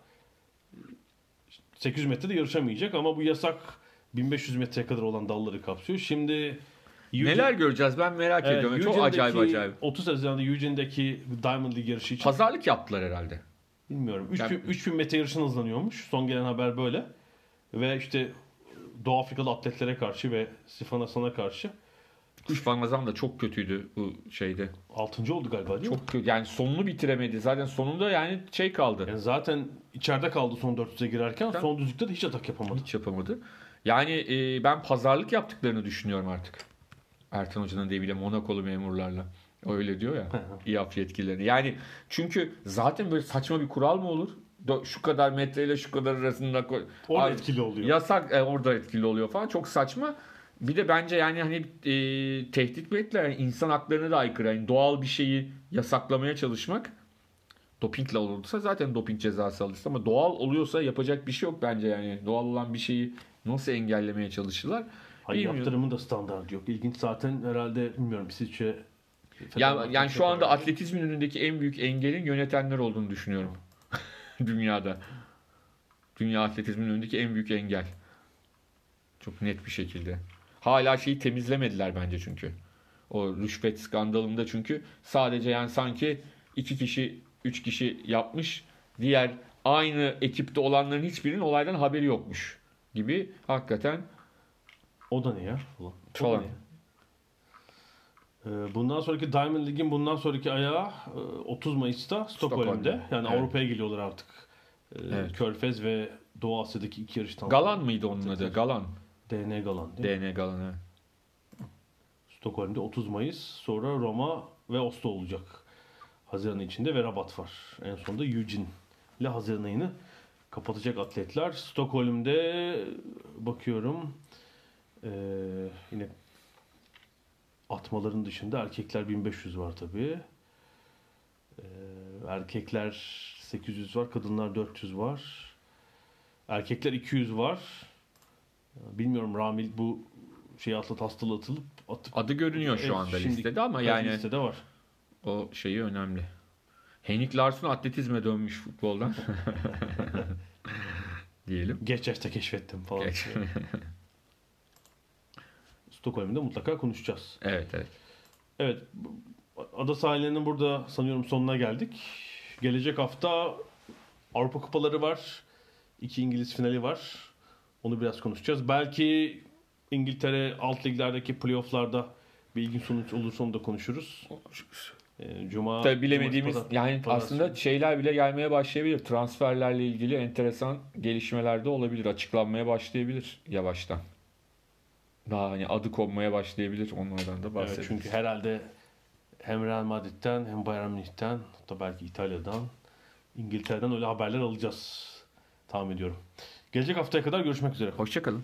800 metrede yarışamayacak ama bu yasak 1500 metreye kadar olan dalları kapsıyor. Şimdi Eugene-
Neler göreceğiz ben merak
Evet,
ediyorum. Çok
Eugene'deki-
acayip acayip.
30 Haziran'da Eugene'deki Diamond League yarışı için
Pazarlık yaptılar herhalde.
bilmiyorum. 3000,
Yani-
3000 metre yarışın hızlanıyormuş. Son gelen haber böyle. Ve işte Doğu Afrikalı atletlere karşı ve Sifan Hasan'a karşı
Kuş Van da çok kötüydü bu şeyde.
6. oldu galiba değil mi?
Çok kötü. Yani sonunu bitiremedi. Zaten sonunda yani şey kaldı.
Yani zaten içeride kaldı son 400'e girerken
Tamam.
son düzlükte de hiç atak yapamadı.
Hiç yapamadı. Yani e, ben pazarlık yaptıklarını düşünüyorum artık. Ertan Hoca'nın deviyle Monakolu memurlarla. Öyle diyor ya. İAF yetkilileri. Yani çünkü zaten böyle saçma bir kural mı olur? Şu kadar metreyle şu kadar arasında.
Orada
Ay,
etkili oluyor.
Yasak e, orada etkili oluyor falan. Çok saçma. Bir de bence yani hani e, tehdit mi ettiler? Yani insan haklarına da aykırı. Yani doğal bir şeyi yasaklamaya çalışmak dopingle olursa zaten doping cezası alırsın ama doğal oluyorsa yapacak bir şey yok bence yani. Doğal olan bir şeyi nasıl engellemeye çalışırlar?
Hayır
Bilmiyorum.
yaptırımın da standartı yok. İlginç zaten herhalde bilmiyorum İsviçre
Yani, yani şu anda atletizmin önündeki en büyük engelin yönetenler olduğunu düşünüyorum. Dünyada. Dünya atletizmin önündeki en büyük engel. Çok net bir şekilde. Hala şeyi temizlemediler bence çünkü. O rüşvet skandalında çünkü sadece yani sanki iki kişi, üç kişi yapmış. Diğer aynı ekipte olanların hiçbirinin olaydan haberi yokmuş gibi hakikaten
O da ne ya? Falan. O da ne Bundan sonraki Diamond League'in bundan sonraki ayağı e, 30 Mayıs'ta Stockholm'de. Yani
Evet.
Avrupa'ya geliyorlar artık. Ee,
Evet.
Körfez ve Doğu Asya'daki iki yarıştan.
Galan mıydı onun adı? Galan.
DN Galan değil mi?
DN Galan evet.
Stockholm'de 30 Mayıs. Sonra Roma ve Oslo olacak. Haziran içinde ve Rabat var. En sonunda Eugene ile Haziran ayını kapatacak atletler. Stockholm'de bakıyorum ee, yine atmaların dışında erkekler 1500 var tabii. Ee, erkekler 800 var, kadınlar 400 var. Erkekler 200 var. Bilmiyorum Ramil bu şey atlat hastalığı atılıp atıp
Adı görünüyor şu
Evet,
anda
şimdi-
listede ama yani
listede var.
o şeyi önemli. Henrik Larsson atletizme dönmüş futboldan. Diyelim.
Geç yaşta keşfettim falan.
Geç.
Stockholm'da mutlaka konuşacağız.
evet evet.
Evet. Ada sahillerinin burada sanıyorum sonuna geldik. Gelecek hafta Avrupa Kupaları var. İki İngiliz finali var. Onu biraz konuşacağız. Belki İngiltere alt liglerdeki playofflarda bir ilginç sonuç olursa onu da konuşuruz. Ee, Cuma
Tabii bilemediğimiz
Cumartesi,
yani
Pazar-
aslında şeyler bile gelmeye başlayabilir. Transferlerle ilgili enteresan gelişmeler de olabilir. Açıklanmaya başlayabilir yavaştan. Daha hani adı konmaya başlayabilir. Onlardan da
Evet,
bahsederiz.
çünkü herhalde hem Real Madrid'den hem Bayern Münih'ten hatta belki İtalya'dan İngiltere'den öyle haberler alacağız tahmin ediyorum. Gelecek haftaya kadar görüşmek üzere.
Hoşçakalın.